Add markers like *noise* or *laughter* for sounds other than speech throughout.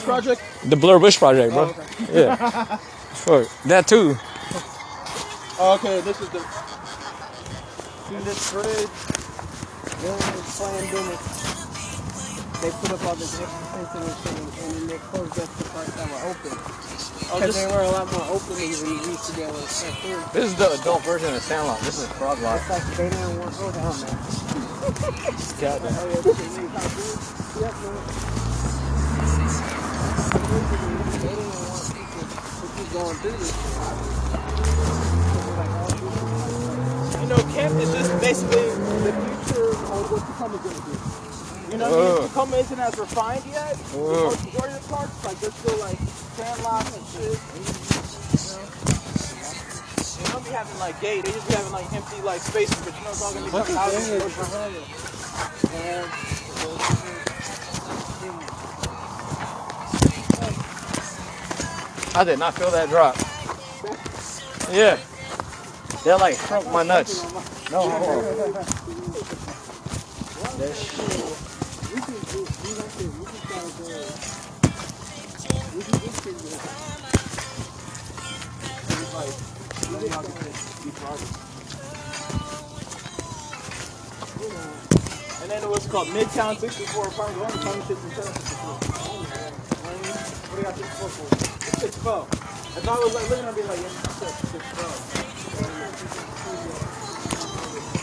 project? The Blair Bush Project, bro. Oh, okay. Yeah. *laughs* Fuck. That too. Oh, okay, this is the. See this bridge? During this pandemic, they put up all this extra fencing and shit, and then they closed up the parts that were open. Oh, Because this- they were a lot more open than we used to be able to step through. This is the adult version of Sandlot. This is Frog Lot. It's like they didn't want to go down there. Goddamn. They didn't want people to keep going through this. You know, camp is just basically the future of what Tacoma is going to be. You know what I mean? Ugh. Tacoma isn't as refined yet. The Ugh. most majority of the parts, like, they're still like sandlots and shit. You know? They don't be having like gate, they just be having like empty like spaces, but you know it's all gonna be What coming out the of the I did not feel that drop. Yeah. That like shrunk my nuts. No. That shit. And then it was called Midtown 64 Park. We're only talking shit from Midtown 64. What do you got 64 for? It's 64. If I was like looking, I'd be like, yeah, that's 64.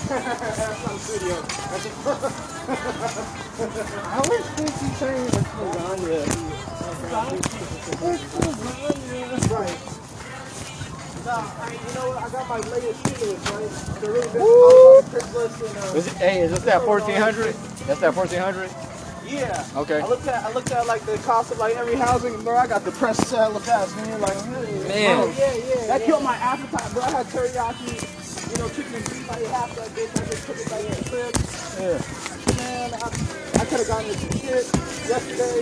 That's not a studio. That's a I wish 50 trains was lasagna. Right. Nah, I, you know what? I got my latest stimulus, right? The really Woo! Craigslist and uh, Was it, hey, is this that 1400? That's that 1400? Yeah. Okay. I looked at I looked at like the cost of like every housing, bro. I got depressed hella fast, man. Like, hey, Man. bro, yeah, yeah. That killed my appetite, bro. I had teriyaki, you know, chicken and beef. I ate half that bitch. I just took it like in a crib. Yeah. Man, I, I could have gotten into shit yesterday.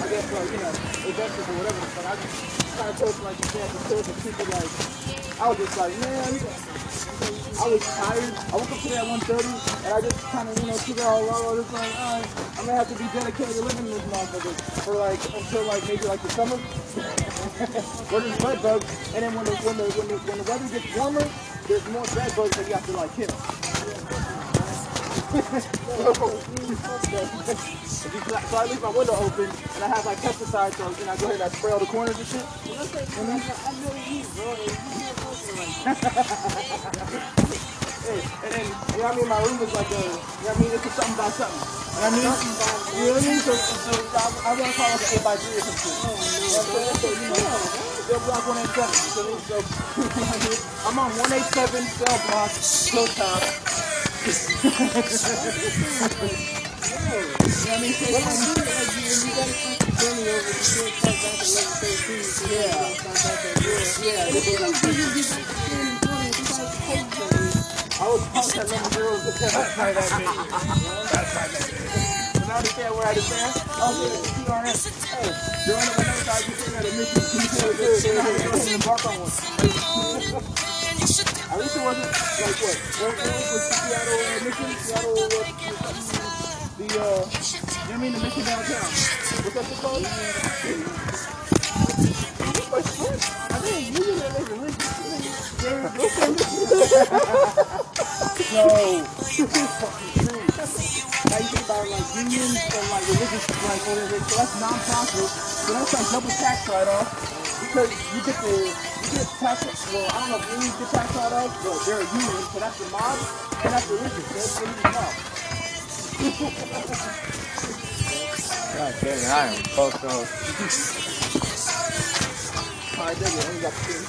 I guess like you know, investors or whatever. But I just kind of told like you the kids and people like, I was just like, man. I was tired. I woke up today at 1.30 and I just kind of, you know, took it all low. I was just like, oh, all right, I'm going to have to be dedicated to living this motherfucker for like, until like maybe like the summer. Where there's bed bugs. And then when the, when the, when the, when the weather gets warmer, there's more bed bugs that you have to like kill. If you- so I leave my window open and I have like pesticides, so you know, I go ahead and I spray all the corners and shit. Mm-hmm. *laughs* Hey, and then, you know what I mean? My room is like a, you know what I mean? It's a something by something. You know what I mean? You know what I mean? So, so I, I want to call it like an 8 by 3 or some shit. Oh, you know what I'm? So, you know, cell block 187. So, so *laughs* I'm on 187 cell block, you know what I mean? So, it's like, yeah. Yeah. I was pumped at number zero because I tried that bitch. But now understand where I understand? Oh, yeah, it's TRS. Hey, during the whenever I get there at a mission, you can go ahead and embark on one. At least it wasn't like what? It was with Seattle uh, mission? Seattle, uh, the, uh, you mean? The mission downtown. What's that called? I mean, you didn't make a list. No. Fucking true. Now you think about like unions and like religious like whatever, so that's non-profit. So that's like double tax write-off because you get the get tax. Well, I don't know if unions get tax write-off, but they're a union, so that's the mob and that's religious. That's the mob. God damn it, I am fucked up. Alright, there you go. You got the thing.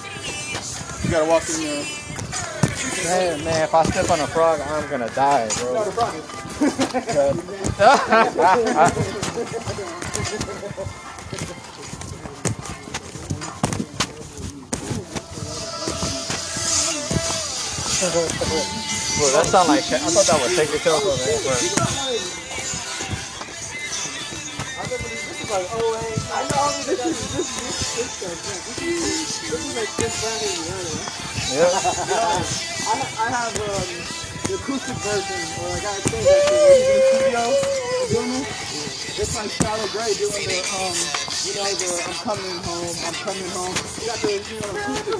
You gotta walk in there. Man, man, if I step on a frog, I'm gonna die, bro. No, the frog is. *laughs* *laughs* *laughs* Bro, that sound like. I thought that was take yourself over there. I remember this, this is like 08. I know, I mean, this is, this is, this is, this is, this is like this brand new, Yeah. I, ha- I have um, the acoustic version, or like I say that shit, where he's in the studio doing it. It's like Skylar Grey doing the um You know, the I'm coming home, I'm coming home. You got the, you know, acoustic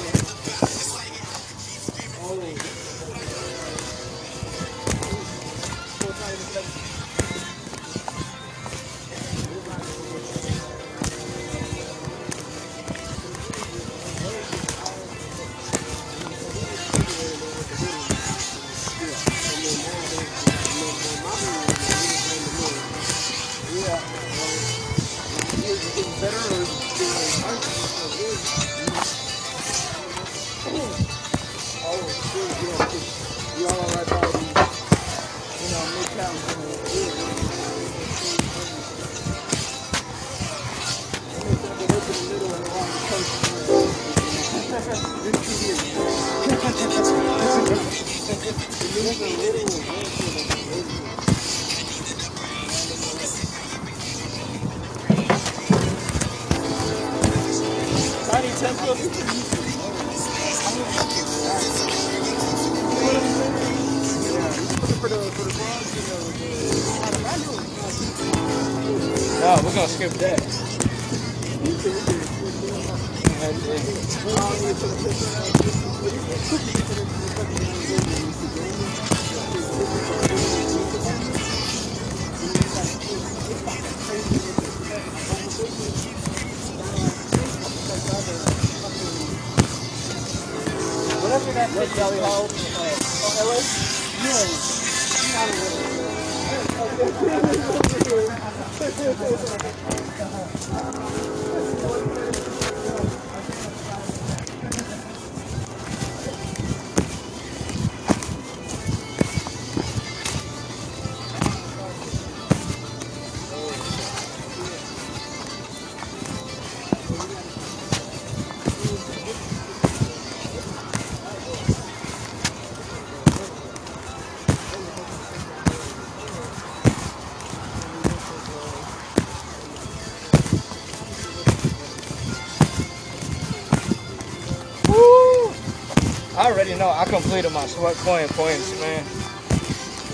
already know I completed my Sweatcoin points, man.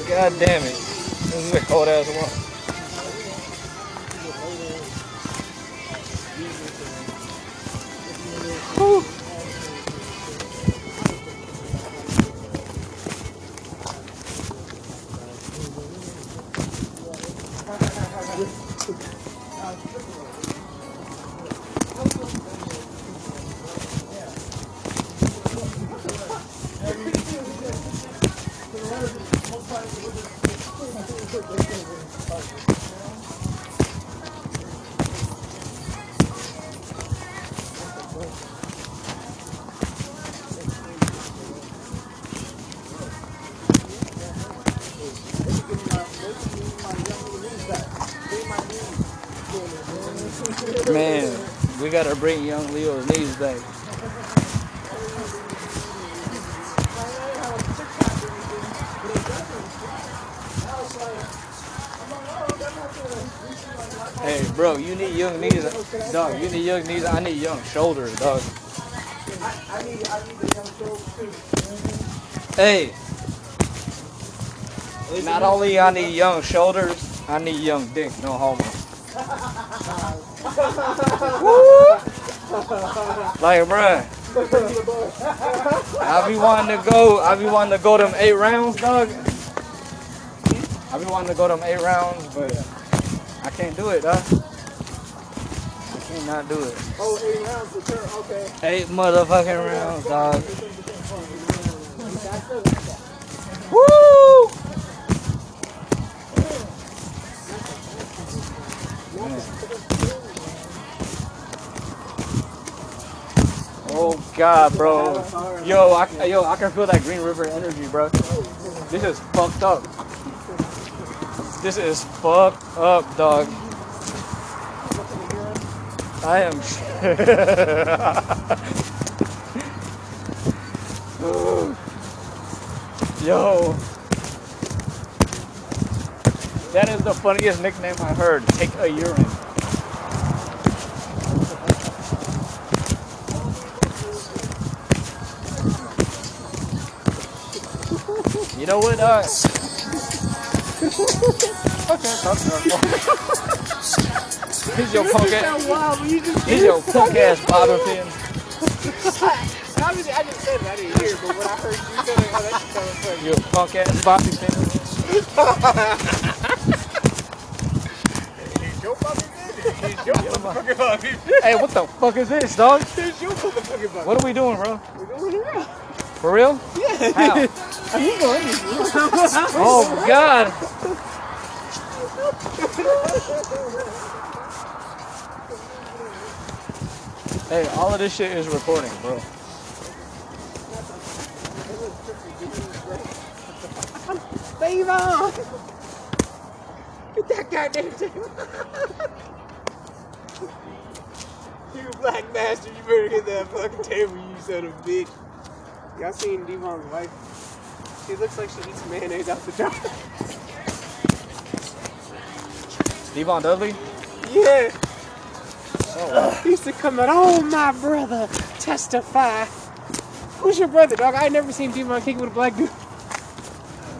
God damn it. This is a cold ass one. Hey, bro, you need young knees, dog. You need young knees. I need young shoulders, dog. Hey, not only I need young shoulders, I need young dick. No homo. Like, bruh, *laughs* I be wanting to go. I be wanting to go them eight rounds, dog. I be wanting to go them eight rounds, but I can't do it, dog. I cannot do it. Oh, eight rounds for sure. Okay. Eight motherfucking rounds, dog. Woo! Oh God, bro. Yo, I, yo, I can feel that Green River energy, bro. This is fucked up. This is fucked up, dog. I am. *laughs* Yo. That is the funniest nickname I heard. Take a urine. You know what? Uh, *laughs* he's your punk ass. Wow, you He's your punk ass bobbing pin. I, mean, I just said it, I didn't hear it, but when I heard you say it, oh, that shit sounded funny. You punk ass bobby pin. It's your fucking business. It's your motherfucking business. Hey, what the fuck is this, dog? It's your motherfucking business. What are we doing, bro? We're going around. For real? Yeah. How? *laughs* I ain't going anywhere. Oh God! Hey, all of this shit is recording, bro. On! Get that goddamn table. *laughs* you black bastard, you better get that fucking table, you son of a bitch. Y'all seen D-Von's wife? She looks like she eats mayonnaise out the jar. D-Von Dudley? yeah. Oh, He used to come out, oh my brother, testify. Who's your brother, dog? I never seen D-Von kick with a black dude.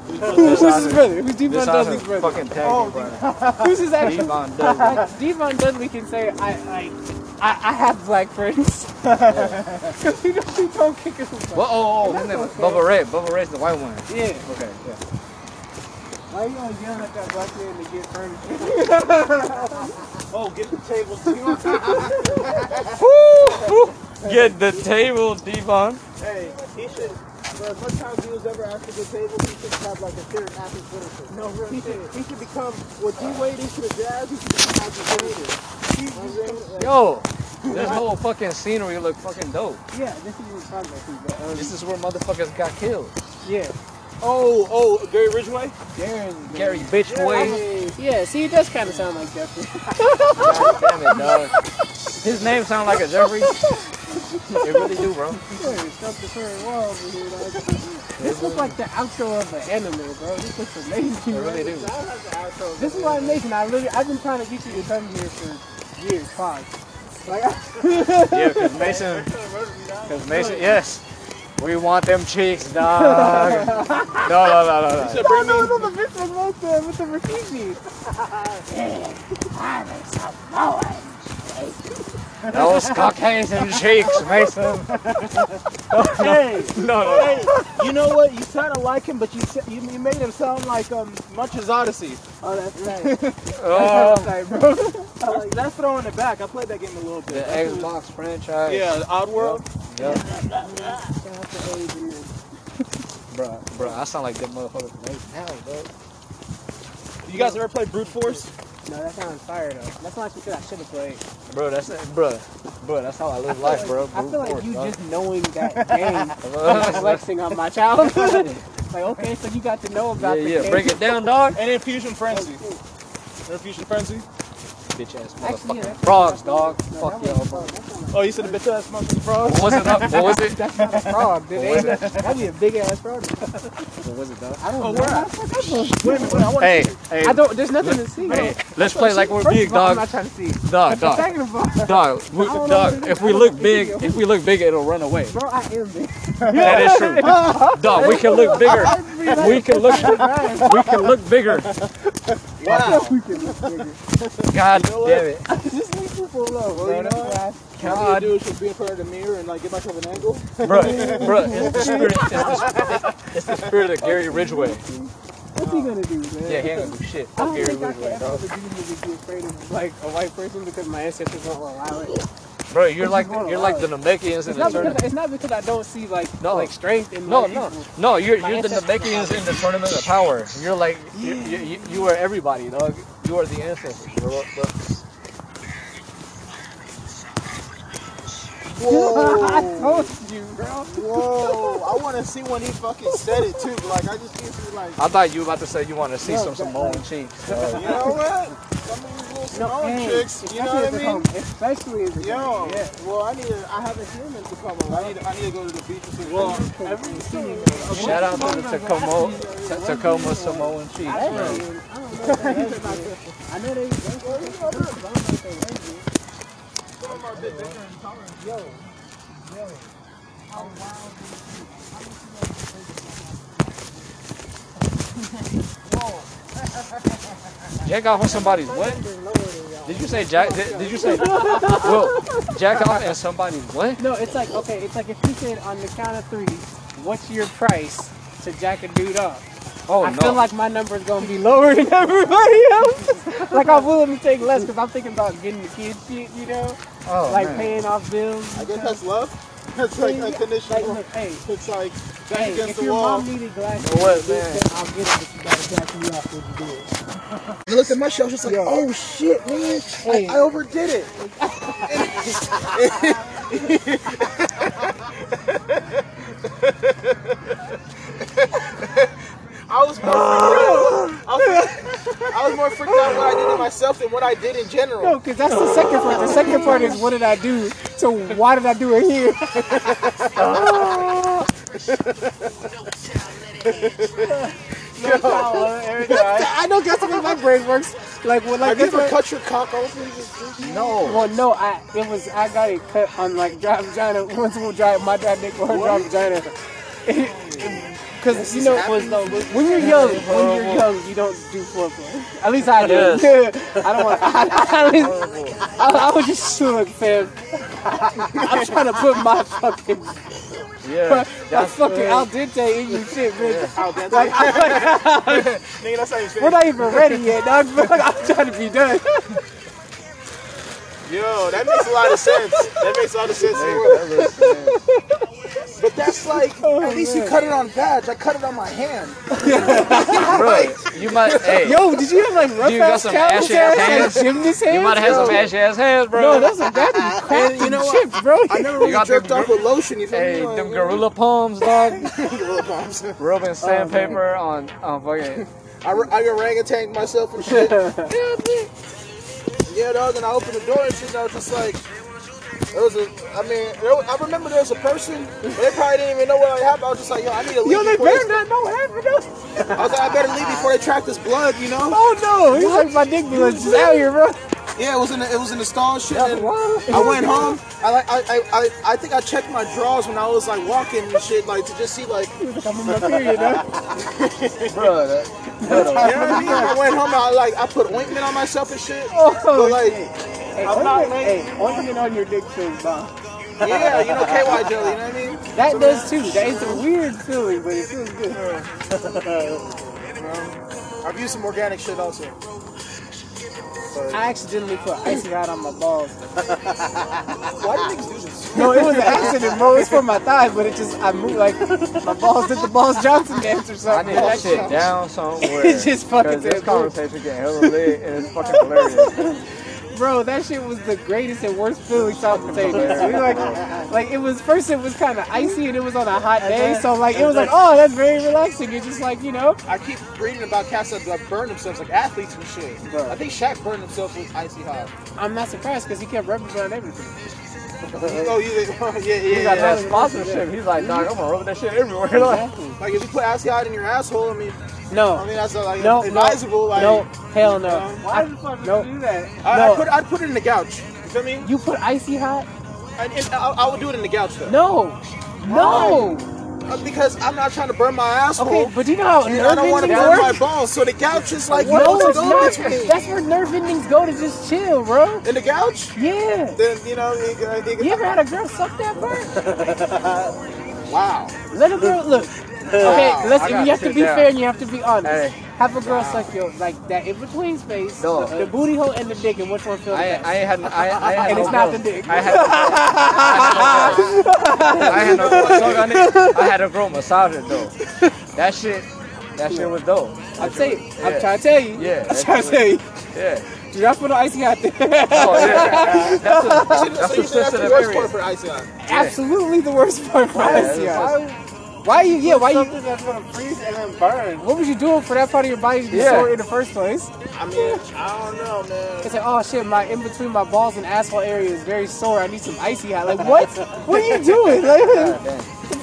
Who's his brother? Who's D-Von Dudley's brother? fucking tag Oh, brother. *laughs* Who's his actual D-Von Dudley. like, *laughs* D-Von Dudley can say, I, I, I, I have black friends. Because he, don't, he don't kick his Well, oh, oh, his name is Bubba Ray. Bubba Ray's the white one. Yeah. Okay, yeah. Why you always yelling at that black man to get furniture? *laughs* oh, get the table too. *laughs* Get the table, D-Von. hey, he should, for as much time he was ever asked the table, he should have like a third after finisher. No, real he should, he should become, what D Wade is to the Jazz, he should become Michael Jordan. You know what I'm saying? Yo, this whole fucking scenery look fucking dope. Yeah, this is what I'm talking about. too, but, um, This is where motherfuckers got killed. yeah. Oh, oh, Gary Ridgway? Darren. Gary bitch way. Yeah, see, it does kind of sound like Jeffrey. God *laughs* damn it, dog. His name sound like a Jeffrey. It really do, bro. Yeah, stuff the furry wall over here. Dog. This looks like the outro of an anime, bro. This looks amazing. It really bro. do. This is why I'm making. I literally, I've been trying to get you to come here for years. Pause. Like, *laughs* Yeah, cause Mason, cause Mason, yes, we want them cheeks, dog. *laughs* No, no, no, no, no. no, no, no, the bitch was with the, with the refugees. Those Caucasian cheeks, Mason. Hey, No, no, hey, you know what? You kind of like him, but you, you you made him sound like um Munch's Oddysee. Oh, that's right. *laughs* Oh, That's right, bro. That's, that's throwing it back. I played that game a little the bit. That's what- Xbox franchise. Yeah, Oddworld. Yep. That's the age and then- Bruh, bruh, I sound like that motherfucker from Mason House, bro. You guys ever played Brute Force? No, that sounds fire though. That's not something I should have played. Bro, that's it, bro. Bruh, that's how I live life, bro. I feel like Brute you force, just knowing that game *laughs* dog. is flexing on my childhood. *laughs* like, okay, so you got to know Yeah, about the yeah, game. break it down, dog. And Infusion Frenzy. Oh, Infusion Frenzy? Bitch ass Actually, yeah, motherfucking that's- frogs, dog. No, Fuck that y'all, was- bro. That's not Oh, you said the bitch ass monkey frog? What was it? Up? What was it? *laughs* That's not a frog, dude. Ain't that- That'd be a big ass frog. What was it, dog? I don't Oh, know. where How at? the fuck I Wait a minute, wait, I want Hey, to hey, I don't. There's nothing to see. hey, let's play like we're First big, of all, I'm dog. not trying to see. Dog, dog, Second of all, dog, we, I don't know dog. If we look big, if we look big, it'll run away. bro, I am big. That is true. *laughs* Dog, we can look bigger. We can look. *laughs* We can look bigger. Wow. we can look bigger. God damn it. Just leave people alone, bro. You That's know why. All you do is just be in front of the mirror and like get myself an angle. Bro, *laughs* bro, it's the spirit. It's the, it's the spirit of Gary Ridgway. What's he gonna do, man? Yeah, he ain't gonna do shit. I Fuck don't Gary think I Ridgway, can dog. be afraid of like a white person because my ancestors won't allow it. Bro, you're like you're like the Namekians in It's the not because tournament. it's not because I don't see like No. like strength in No, my no, people. no. You're you're the ancestors Namekians in the tournament of power. You're like you you, you, you are everybody, dog. You are the ancestors, bro. bro. *laughs* I told you, bro. Whoa. I want to see when he fucking said it too. Like, I just need to like, I thought you were about to say you want to see No, some that- Samoan cheeks. you know what? Some of these little Samoan hey, chicks. You know what I mean? at Especially in the Yo, yeah. well, I need to, I have a human to come over. I need, I need to go to the beach and see. Well, every scene. Shout out to the Tacoma, Ta- Tacoma Samoan Chiefs, I bro. don't even- *laughs* I know they them are a bit bigger and taller. Yo, yo, how wild Jack off on somebody's what? Did you say Jack? Did, did you say? Well, Jack off and somebody's what? No, it's like okay, it's like if you said on the count of three, what's your price to jack a dude up? Oh I no. feel like my number is gonna be lower than *laughs* everybody else. like I'm willing to take less because I'm thinking about getting the kids shit, you know, oh, like man. paying off bills. I guess that's love. *laughs* That's like Yeah, unconditional. Like, look, hey, It's like back hey, against if the your wall. mom needed glasses, What, man? then I'll get it, but you gotta jack me up when you do it. I looked at my shit. I was just like, Yo. oh shit, man. Hey. I, I overdid it. *laughs* I was more freaked out. I was, I was more freaked out what I did to myself than what I did in general. No, because that's the second part. The second part is what did I do? So why did I do it here? no power every time. I know that's the way my brain works. Like, well, like Have you ever what- cut your cock open? No. Well, no, I it was I got it cut on like dry vagina. *laughs* Once we'll drive my dad dick or her dry vagina. *laughs* Because you know when you're young, when you're young, you don't do foreplay. At least I do. *laughs* I don't want. *laughs* I, at least I, I was just *laughs* look, fam. I'm trying to put my fucking Yeah. That's fucking al dente in your shit, bitch. There. Like, I'm like, Nigga, that's how you we're not even ready yet, dog. I'm trying to be done. Yo, that makes a lot of sense. That makes a lot of sense. That. But that's like, oh, at least you cut it on badge. I cut it on my hand. *laughs* Bro, you might. Hey, Yo, did you have like rough You got ass some callous ass ass, hands? like gymnast hands? you might have had some Yo. ashy ass hands, bro. No, that's a that cracked *laughs* And you know what? chips, bro. I never really got jerked them off with lotion. You feel Hey, me? Like, them gorilla palms, dog. *laughs* gorilla palms. Rubbing oh, sandpaper on on fucking. I, ra- I orangutan myself and shit. Yeah, dog. And I opened the door and shit. And I was just like, it was a. I mean, was, I remember there was a person. They probably didn't even know what happened. I was just like, yo, I need to leave. Yo, they better not know happened. though. I was like, I better leave before they track this blood. You know? Oh no, he's like my dick blood just out here, bro. Yeah, it was in the, it was in the stall and shit. and. I went home. I like I, I I I think I checked my drawers when I was like walking and shit, like to just see like I'm in my period, dog. Bro, *laughs* that, know what I mean. I went home. I like I put ointment on myself and shit. Oh, But like Hey, I'm not hey, ointment on your dick feels bomb. yeah, you know KY jelly. You know what I mean? That does too. That is a weird feeling, but it feels good. *laughs* I've used some organic shit also. I accidentally put icy hot on my balls. *laughs* Why do niggas do this? No, it was an accident, bro. It's for my thighs, but it just I moved like my balls did the balls Johnson dance or something. I something. need to That sit shit- down *laughs* somewhere. It just fucking Because this conversation getting hella lit and it's fucking hilarious. *laughs* Bro, that shit was the greatest and worst feeling simultaneous. We like, like it was first it was kind of icy and it was on a hot day, so like it was like, oh, that's very relaxing. It's just like you know, I keep reading about cats that like burn themselves, like athletes and shit. Bro. I think Shaq burned himself with icy hot. I'm not surprised because he kept rubbing on everything. *laughs* Oh, you, *laughs* yeah, yeah, He got yeah. that sponsorship. He's like, dog, I'm gonna rub that shit everywhere. *laughs* Like, Exactly. Like if you put icy hot in your asshole, I mean, no, I No, mean that's uh, like no, advisable. no, like, no, hell no. Why the fuck would you do that? I, no, I put I'd put it in the couch. You feel me? you put icy hot? And, and I, I would do it in the couch though. No, no. Uh, because I'm not trying to burn my asshole. Okay, but you know how and nerve I don't want to endings burn my balls, so the couch is like No, no, it's not. between. That's where nerve endings go to just chill, bro. In the couch, Yeah. then you know. You, you, You ever had a girl suck that part? *laughs* wow. Let a girl look. *laughs* Okay, Wow, let's. I You gotta have to be down. fair and you have to be honest. Hey. Have a girl suck your like that in between space, No. the booty hole and the dick, and which one feels I. I had, I, I had *laughs* and no it's not girl. the dick. I had, I had no girl suck on it. I had a girl massage it though. That shit, that shit was dope. I'm saying, I'm trying to tell you. Yeah, I'm that's trying to tell you. Yeah. Do not put no icy hot there. Oh yeah. *laughs* That's a, So that's you a think that's the worst part for icy hot? Absolutely the worst part for Yeah, icy hot. Just- Why you? Yeah, why you? Something that's gonna freeze and then burn. What was you doing for that part of your body to be Yeah. sore in the first place? I mean, I don't know, man. It's like, oh shit, my in between my balls and asshole area is very sore. I need some icy hot. Like what? what are you doing? Like, God damn.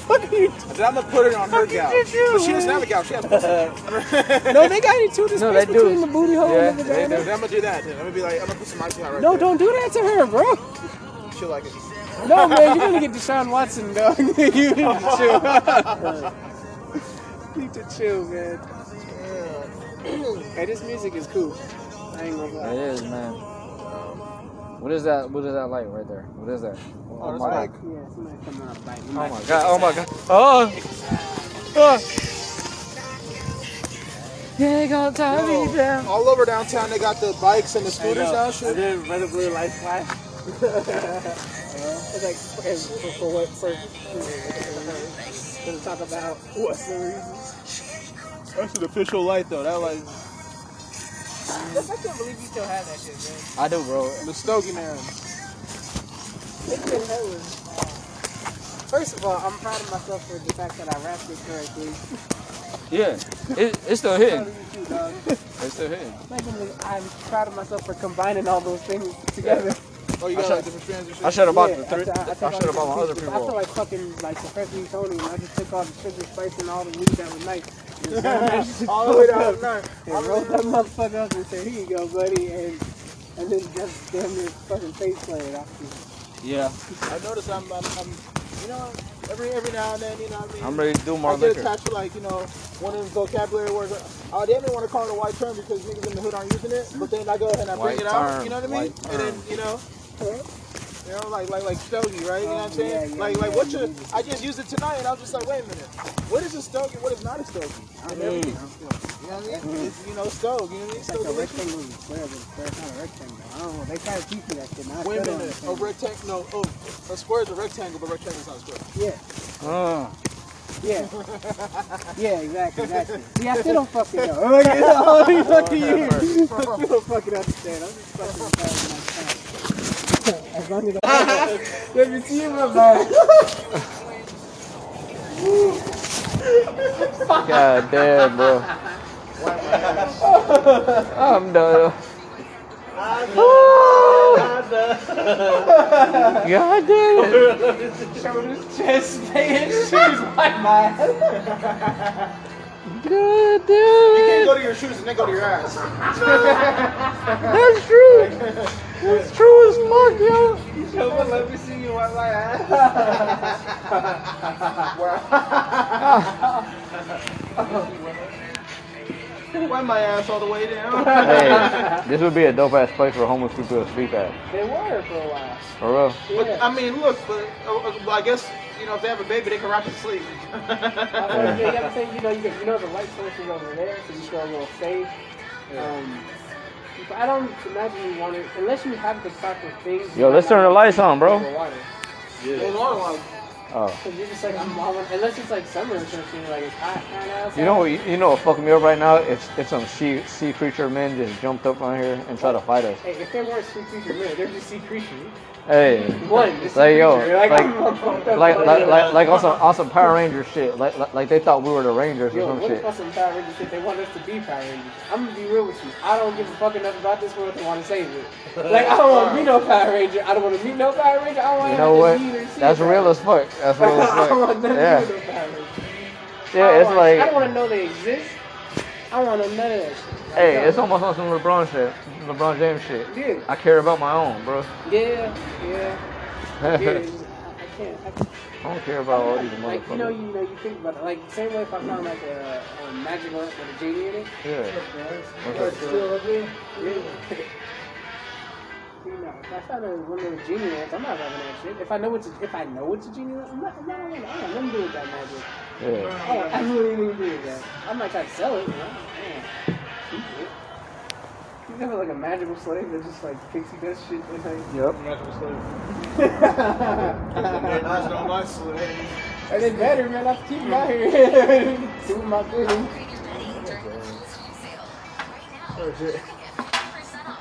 what are you? Then I'm gonna put it on her Fucking gout. did you, But she doesn't man? have a gout. She has. *laughs* No, they got it too. The No, space they do. between the booty hole Yeah, and the vagina. I'm gonna do that. Then I'm gonna be like, I'm gonna put some icy hot right No, there. don't do that to her, bro. She'll like it. No, man, you're gonna get Deshaun Watson, dog. *laughs* you need to chill. you need to chill, man. Hey, this music is cool. I ain't gonna lie. is, man. What is that? What is that light right there? What is that? Oh, oh that's my like, God. Yeah, somebody coming up like. Oh my god! Oh my god! Oh! oh. Yeah, they gonna tie me down. all over downtown, they got the bikes and the I scooters know. now. And Shit. then red and blue lights flash. *laughs* It's like for, for, for what? For, to talk about what's the reason? That's an official light though. That light, I can't believe you still have that shit, man. I do, bro. the Stogie man. First of all, I'm proud of myself for the fact that I wrapped it correctly. Yeah, it, it's still Proud hitting. of you too, dog. It's still hitting. I'm proud of myself for combining all those things together. Oh, you I got should- like different strands and shit. I should have bought Yeah, the three. I, I, I should have bought my other pieces. people. I feel like fucking like Professor Tony, and I just took all the sugar, spice, and all the weed that was nice. *laughs* *laughs* All the way down the night. *laughs* and rolled that motherfucker up and said, "Here you go, buddy," and and then just damn near fucking face planted after. Yeah, I noticed I'm, I'm, I'm, you know, every every now and then, you know what I mean. I'm ready to do I get liquor. attached to like, you know, one of them vocabulary words. Oh, they didn't want to call it a white term because niggas in the hood aren't using it. But then I go ahead and I bring White it out. You know what I mean? white And then, you know, you know, like like like stogie, right? You know what I'm saying? Yeah, yeah, like like yeah, what you you? use. I just used it tonight, and I was just like, wait a minute, what is a stogie? What is not a stogie? And everything. You know what I mean? It's, you know, stogie. You know what I mean? It's like a Stogie. rectangle, whatever. But it's not a rectangle. I don't know. They try to teach me that shit. Now Wait a minute. A rectangle? No. Oh, a square is a rectangle, but rectangle is not a square. Yeah, Uh, yeah, *laughs* yeah, exactly, exactly. See, I still don't fucking know. Oh, yeah, oh, fucking. I still don't fucking understand. I'm just fucking having my time. As long as I let me see my body. God damn, bro. I'm done. God damn it. Shoulders, chest, man, shoes, like my God You damn can't go to your shoes and then go to your ass. That's true. *laughs* That's true as fuck, yo. Someone let me see you wipe my ass. *laughs* Wipe my ass all the way down. Hey, this would be a dope ass place for homeless people to sleep at. They were for a while. For real. But Yeah. I mean, look, but uh, well, I guess you know if they have a baby, they can rock to sleep. *laughs* Uh, well, you gotta think, you know, you, got- you know the light source is over there, so you feel a little safe. Um, but I don't imagine you want it unless you have the proper things. Yo, let's turn the lights on, bro. over Water. Those are like, Oh. Cause you're just like I'm, I'm unless it's like summer or something, like it's hot kind of. You know, you, you know what fucking me up right now? It's it's some sea sea creature men just jumped up on here and tried to fight us. Hey, if they weren't sea creature men, there'd just sea creature. Hey, sea Like, yo. Like, like- I'm, I'm fucked up. like like like, on some on some Power Ranger shit. Like, like like they thought we were the Rangers or Yo, some what shit. some Power Ranger shit they want us to be Power Rangers? I'm gonna be real with you. I don't give a fuck enough about this world to want to save it. Like I don't want to be no Power Ranger. I don't want to meet no Power Ranger. I don't want You to know what? Be or see That's Power real as fuck. That's real *laughs* as I don't want fuck. nothing Yeah, to do with no Power Ranger. I yeah. don't It's wanna- I don't want to know they exist. I don't want none of that shit. Hey, it's almost on some LeBron shit, LeBron James shit. Yeah, I care about my own, bro. yeah, yeah. *laughs* yeah I I, I can't. I can't. don't care about all these Like you know, you know, you think about it. Like same way if I found like a, a magic lamp with a genie in it. Yeah. It's still up there. Yeah. *laughs* You know, if I found a one of genie lamps, I'm not having that shit. If I know it's a, if I know it's a genie lamp, I'm not. Oh, I'm not. I don't do with that magic. Yeah. I want absolutely anything to do with that. I might try to sell it. You know? Yeah. Keep it. You never like a magical slave that just like pixie dust shit. And, like, Yep. neighbors don't like slave. *laughs* and then better, man. I have to keep them out here doing my thing. *laughs*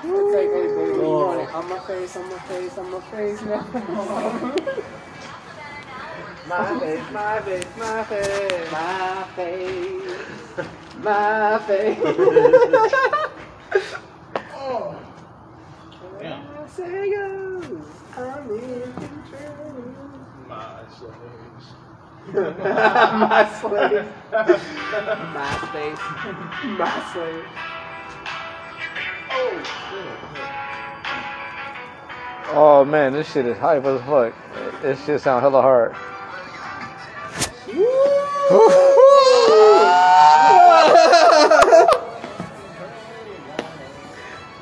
It's like, hey, baby, you want it on my face, on my face, on my face now. My face, my face, my face. My face. My face. Oh. Say goes. I'm in control. My slaves. My slave. My space. My slave. Oh man, this shit is hype as fuck. This shit sound hella hard.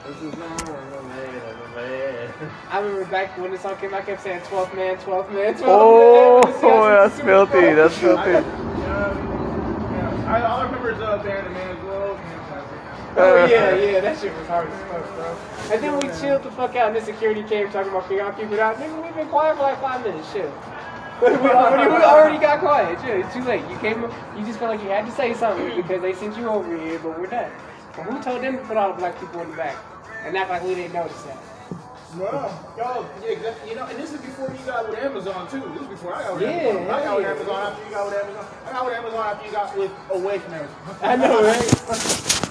This is not a man, a man. I remember back when this song came out, I kept saying 12th man, 12th man, 12th Oh, man. This guy's that's filthy. That's filthy. yeah, I, all I remember is uh, Band of Man as well. Oh uh, yeah, yeah, that shit was hard as fuck, bro. And then we chilled the fuck out, and the security came talking about keep it out. Nigga, we've been quiet for like five minutes, chill. *laughs* we, already, we already got quiet, chill. It's too late. You came, you just felt like you had to say something *clears throat* because they sent you over here, but we're done. But who told them to put all the black people in the back and act like we didn't notice that? Well, yo, yeah, exactly. You know, and this is before you got with Amazon too. This is before I got with Yeah, Amazon. I got with. Amazon after you got with Amazon. I got with Amazon after you got with away from Amazon. I know, right? *laughs*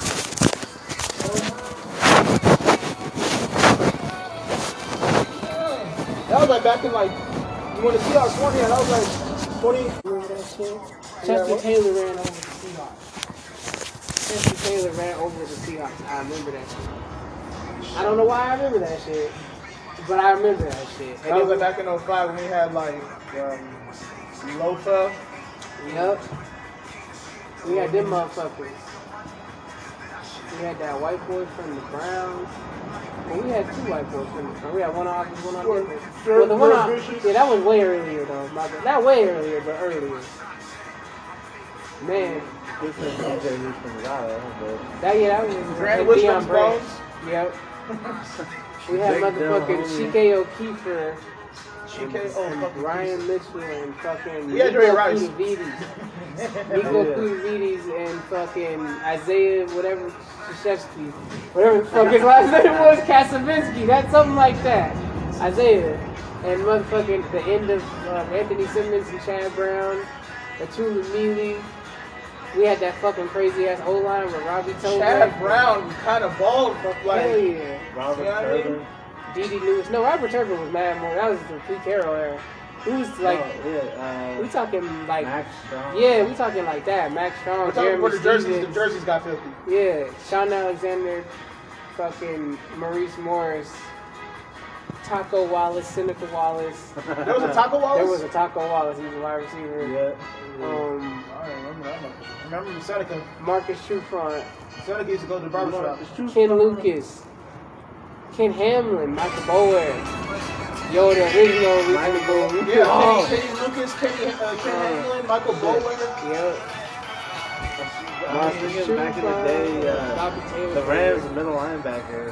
like back in like when the Seahawks won here. That was like 20. Remember that shit? Yeah, Taylor ran over the Seahawks. Chester Taylor ran over the Seahawks. I remember that shit. I don't know why I remember that shit, but I remember that shit. And That was like back in 05 when we had like um, Lofa. Yep. We had them motherfuckers. We had that white boy from the Browns. Well, we had two white boys from the Browns. We had one on offense, one on Sure, defense. sure, well, the one sure, on, yeah, that was way earlier though. Not way earlier, but earlier. Man, This is DJ Rich from Ghana, that yeah, that was Grant Deion Wishman's Yep. *laughs* We had motherfucking homie. Chike Okeafor. GK, oh, and Ryan Mitchell and fucking We had Dre Rice. *laughs* Nico Yeah. And fucking Isaiah, whatever, Krzyzewski. Whatever the fuck his last name was, Kacyvenski. That's something like that. Isaiah. And motherfucking the end of uh, Anthony Simmons and Chad Brown. Itula Mili. We had that fucking crazy ass O line with Robbie Tobeck. Chad Brown kind of bald, but Hell like yeah. Robert You know what I mean? Turner. Didi Lewis. No, Robert Turner was mad more. That was the Pete Carroll era. He was like, oh, yeah, we uh, talking like, Mack Strong. yeah, we talking like that. Mack Strong, we're talking Jeremy where the jerseys, the jerseys got filthy. Yeah, Shaun Alexander, fucking Maurice Morris, Taco Wallace, Seneca Wallace. *laughs* There was a Taco Wallace. There was a Taco Wallace. He was a wide receiver. Yeah. Um, I remember that much. Remember Seneca? Marcus Trufant, Seneca used to go to the barbershop. Ken Lucas, Ken Hamlin, Michael Boulware, Yo, the original reasonable. Yeah, Oh. Kenny, Kenny Lucas, Kenny, uh, Ken Hamlin, Michael Boulware. Yep. I was thinking back in the day, uh, Bobby Taylor. the Rams middle linebacker.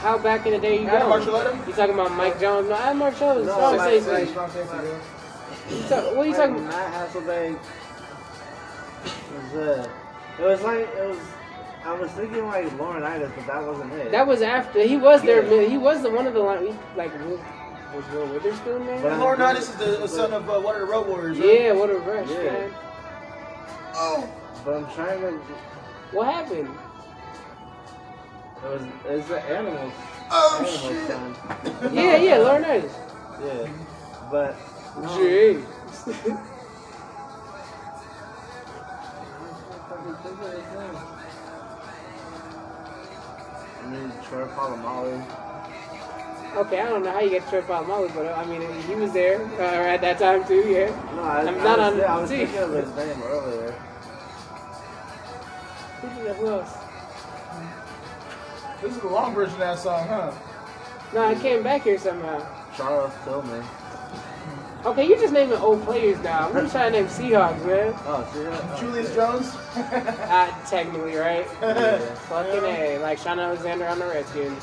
How back in the day you Adam go? Marcelletta? You talking about Mike Jones? No, I'm Mark Jones. No, Strong Mike safety. Jones. Strong safety, yeah. You talk- What are you talking about? Matt Hasselbeck. Was uh, it was like it was. I was thinking like Laurinaitis, but that wasn't it. That was after he was there. Yeah. He was the one of the line. he- Like Will- was Will Witherspoon there? But- Laurinaitis is the son of uh, one of the Road Warriors. right? Yeah, what a rush, Yeah. man. But I'm trying to. What happened? It was it's the animals. Oh animals shit! son. *laughs* Yeah, yeah, Laurinaitis. Yeah, but no. Jeez. *laughs* mean, Troy Polamalu. Okay, I don't know how you get Trey Polamalu, but I mean, he was there uh, at that time too. Yeah. No, I, I'm I not was, on I was the thinking of his name earlier. Who did? Who else? This is the long version of that song, huh? No, I came back here somehow. Charles Tillman. Okay, you're just naming old players now. I'm just trying to name Seahawks, man. Oh, see that? Julius Jones. Uh, *laughs* technically, right? *laughs* Yeah. Fucking A. Like Shaun Alexander on the Redskins.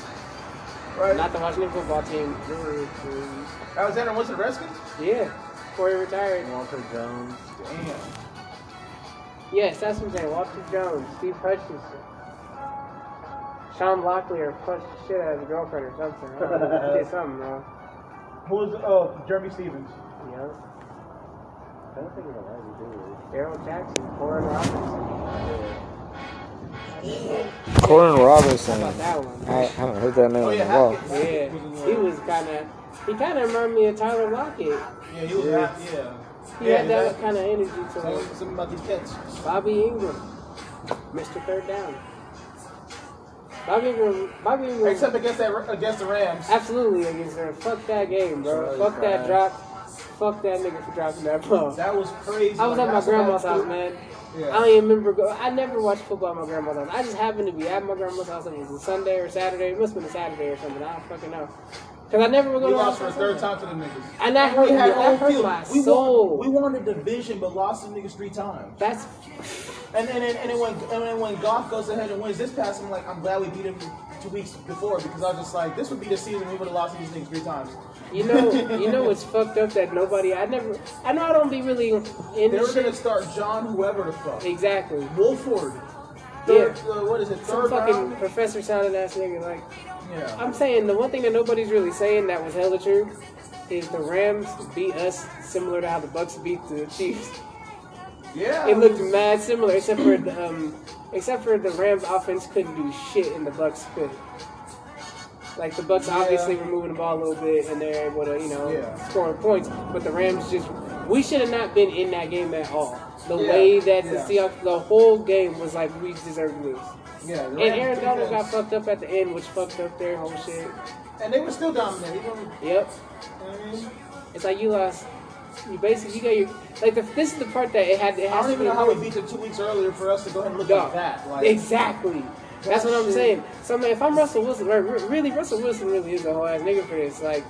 right. Not the Washington football team. Alexander was the Redskins? Yeah. Before he retired. Walter Jones. Damn. Yes, that's what I'm saying. Walter Jones, Steve Hutchinson. Sean Locklear punched the shit out of his girlfriend or something. I don't know. He did something wrong. *laughs* Who was oh Jerramy Stevens? Yeah. don't think it'll ever do Darrell Jackson, Warren Robinson. Koren Robinson. How about that one? I haven't heard that name Oh, in a while. Yeah, he was kind of. He kind of reminded me of Tyler Lockett. Yeah, he was happy. Yeah. He Yeah, had that exactly. kind of energy to him. something about these kids. Bobby Engram, Mr. Third Down. Bobby Engram, Bobby Engram, Except against that against the Rams. absolutely against her. Fuck that game, bro. Sorry, Fuck that drop. Fuck that nigga for dropping that ball. That was crazy. I was Like, at my grandma's house, man. I don't even remember. Go- I never watched football at my grandma's house. I just happened to be at my grandma's house. It was a Sunday or Saturday. It must have been a Saturday or something. I don't fucking know. Cause I never would go We to lost for watch the third time to the niggas. And that hurt We had That hurt field. my We soul. won, we won the division, but lost the niggas three times. That's And then and, and then when and then when Goff goes ahead and wins this pass, I'm like, I'm glad we beat him two weeks before because I was just like, this would be the season we would have lost to these niggas three times. You know. You know what's fucked up that nobody. I never. I know I don't be really in They were gonna start John whoever the fuck. Exactly. Wolford. Third, uh, what is it? Some fucking round? professor sounding ass nigga. Like Yeah. I'm saying, the one thing that nobody's really saying that was hella true is the Rams beat us similar to how the Bucks beat the Chiefs. Yeah. It looked mad similar, except for the, um, except for the Rams offense couldn't do shit and the Bucks could. Like the Bucks Yeah. obviously were moving the ball a little bit and they're able to, you know, Yeah. score points. But the Rams just, we should have not been in that game at all. The Yeah. way that the Yeah. Seahawks, the whole game was like we deserved to lose. Yeah. And Aaron Donald got fucked up at the end, which fucked up their whole shit. And they were still dominant. Even, Yep. what I mean? It's like you lost. You basically you got your like the, this is the part that it had. It I don't to even know how we beat them two weeks earlier for us to go ahead and look at like that. Like, Exactly. That's what I'm saying. So I mean, if I'm Russell Wilson, really Russell Wilson really is a whole ass nigga for this. Like,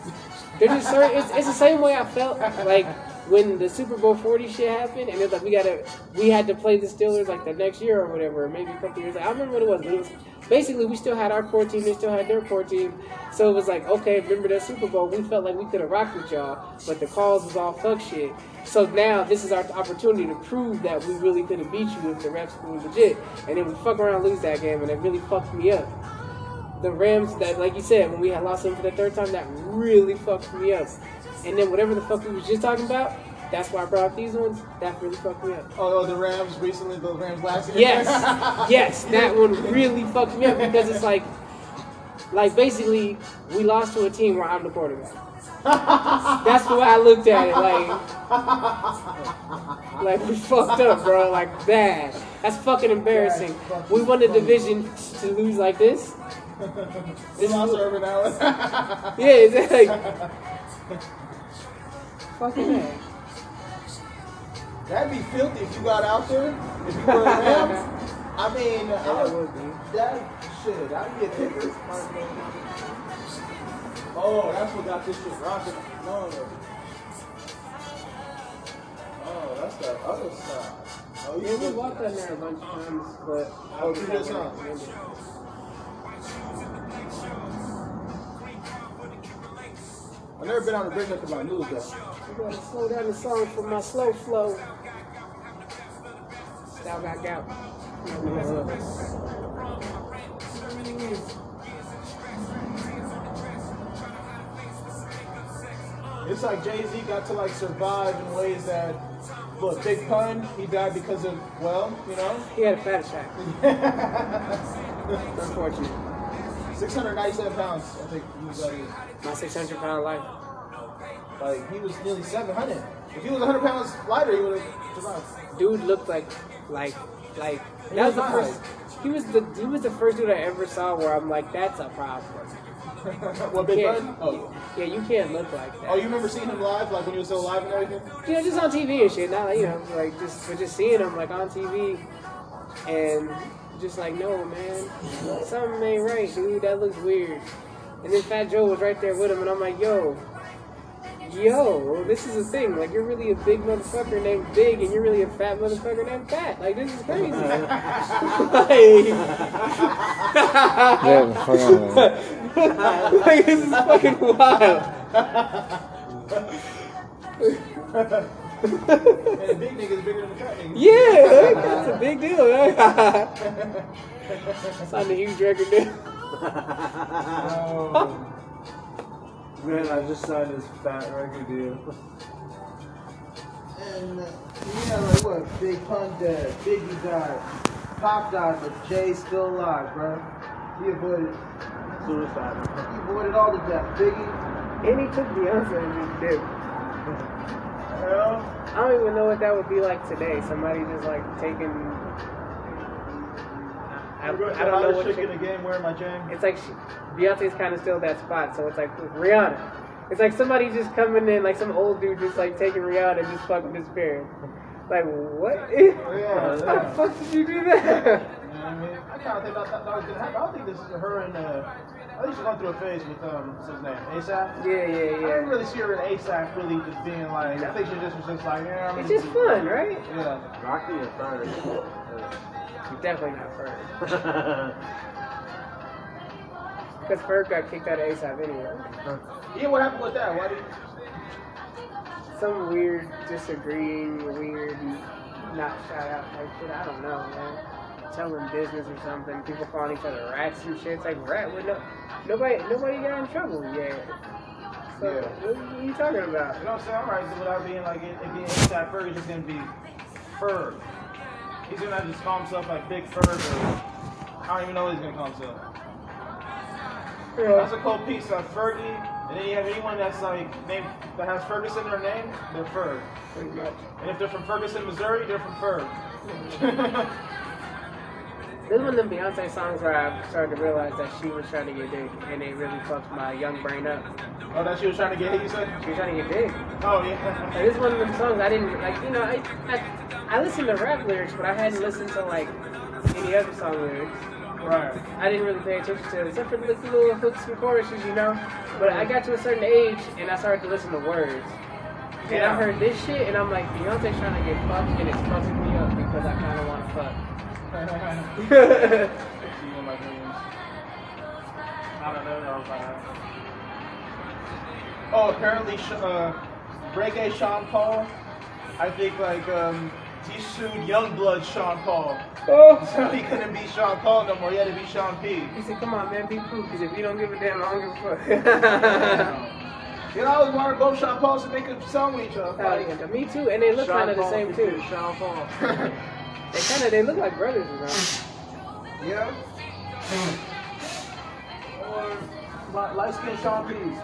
just certain. It's, it's the same way I felt like when the Super Bowl 40 shit happened, and it's like we gotta, we had to play the Steelers like the next year or whatever, maybe a couple years. I remember what it was. But it was basically we still had our core team, they still had their core team. So it was like, okay, remember that Super Bowl? We felt like we could have rocked with y'all, but the calls was all fuck shit. So now this is our opportunity to prove that we really could have beat you if the refs were legit. And then we fuck around lose that game, and it really fucked me up. The Rams, that like you said, when we had lost them for the third time, that really fucked me up. And then whatever the fuck we was just talking about, that's why I brought up these ones. That really fucked me up. Oh, the Rams recently, the Rams last year. Yes, *laughs* yes, that one really fucked me up because it's like, like basically we lost to a team where I'm the quarterback. That's the way I looked at it. Like, like we fucked up, bro. Like bad. That's fucking embarrassing. We won the division to lose like this. *laughs* we lost Urban Allen. Yeah, it's like *laughs* fucking bad. That'd be filthy if you got out there. If you were Rams, *laughs* I mean, I That would, be. that shit, be a kicker. Oh, that's what got this shit rocking. No, no. Oh, that's the other side. Oh, Yeah, we walked on there a bunch of times, but Oh, just huh? I've never been on the bridge after my news though. You gotta slow down the song for my slow flow. Style got gout. It's like Jay Z got to like survive in ways that, look, Big Pun, he died because of, well, you know, He had a fat attack. *laughs* Unfortunate. 697 pounds, I think he was like, My 600 pound life. like he was nearly 700. If he was 100 pounds lighter, he would have survived. Dude looked like, like, like. He That was the first. He was the he was the first dude I ever saw where I'm like, that's a problem. *laughs* what, Big Can't- Oh. Yeah, you can't look like that. Oh, you remember seeing him live, like when he was still alive and everything? you know, just on TV and shit. Not like, you know, like just but just seeing him like on TV, and just like, no man, something ain't right, dude. That looks weird. And then Fat Joe was right there with him, and I'm like, yo, yo, this is a thing. Like, you're really a big motherfucker named Big, and you're really a fat motherfucker named Fat. Like, this is crazy. *laughs* like, Yeah, fuck on, man. like, this is fucking wild. *laughs* And the big nigga is bigger than the fat nigga. Yeah, that's a big deal. Right? Signed a huge record deal. Oh. Man, I just signed this fat record deal. and uh, yeah, like what? Big Pun dead, Biggie died, Pop died, but Jay's still alive, bro. He avoided, Suicide. he avoided all the death. Biggie, And he took Beyonce and just did. I don't even know what that would be like today. Somebody just like taking. I, I don't know what. chick in the game wearing my jam. It's like she, Beyonce's kind of still that spot, so it's like Rihanna. It's like somebody just coming in, like some old dude just like taking Rihanna and just fucking disappearing. Like what? Yeah, *laughs* How the fuck did you do that? You know what I mean? I think that, that, that was gonna happen. I don't think this is her and uh, I think she's going through a phase with um, what's his name, ASAP. Yeah, yeah, yeah. I didn't really see her in ASAP really just being like. I think she just was just like, yeah. I'm It's just do- fun, right? Yeah. Rocky is sorry. You're definitely not Ferg. *laughs* Because Ferg got kicked out of ASAP anyway. Yeah, what happened with that? Why did? Some weird disagreeing, weird not shout out type shit. I don't know, man. Telling business or something. People calling each other rats and shit. It's like rat with no nobody nobody got in trouble yet. So Yeah. what, what are you talking about? You know what I'm saying? All right, so without being like it, it being ASAP Ferg, it's just gonna be Ferg. He's gonna just call himself like Big Ferg. Or, I don't even know what he's gonna call himself. That's a cool piece of Fergie. And then you have anyone that's like name that has Ferguson in their name, they're Ferg. Pretty much. And if they're from Ferguson, Missouri, they're from Ferg. *laughs* This is one of them Beyonce songs where I started to realize that she was trying to get dick, and it really fucked my young brain up. oh, that she was trying to get hit, you said? She was trying to get dick. Oh, yeah. *laughs* Like, this is one of them songs I didn't like. You know, I, I I listened to rap lyrics, but I hadn't listened to like any other song lyrics. right. I didn't really pay attention to it, except for the little hooks and choruses, you know. But I got to a certain age, and I started to listen to words. And I heard this shit, and I'm like, Beyonce's trying to get fucked, and it's fucking me up because I kind of want to fuck. See you in my dreams. I don't know. no, Oh, apparently, uh, Reggae Sean Paul. I think like um, he sued Youngblood Sean Paul, oh. *laughs* so he couldn't be Sean Paul no more. He had to be Sean P. He said, "Come on, man, be cool, because if you don't give a damn, I don't give a fuck." *laughs* You know, I always wanted both Sean Pauls to make a song with each other. Hell yeah, me too, and they look kind of the same too. Sean Paul. *laughs* They kind of they look like brothers, you know. Yeah. Hmm. Or light skin Sean P's.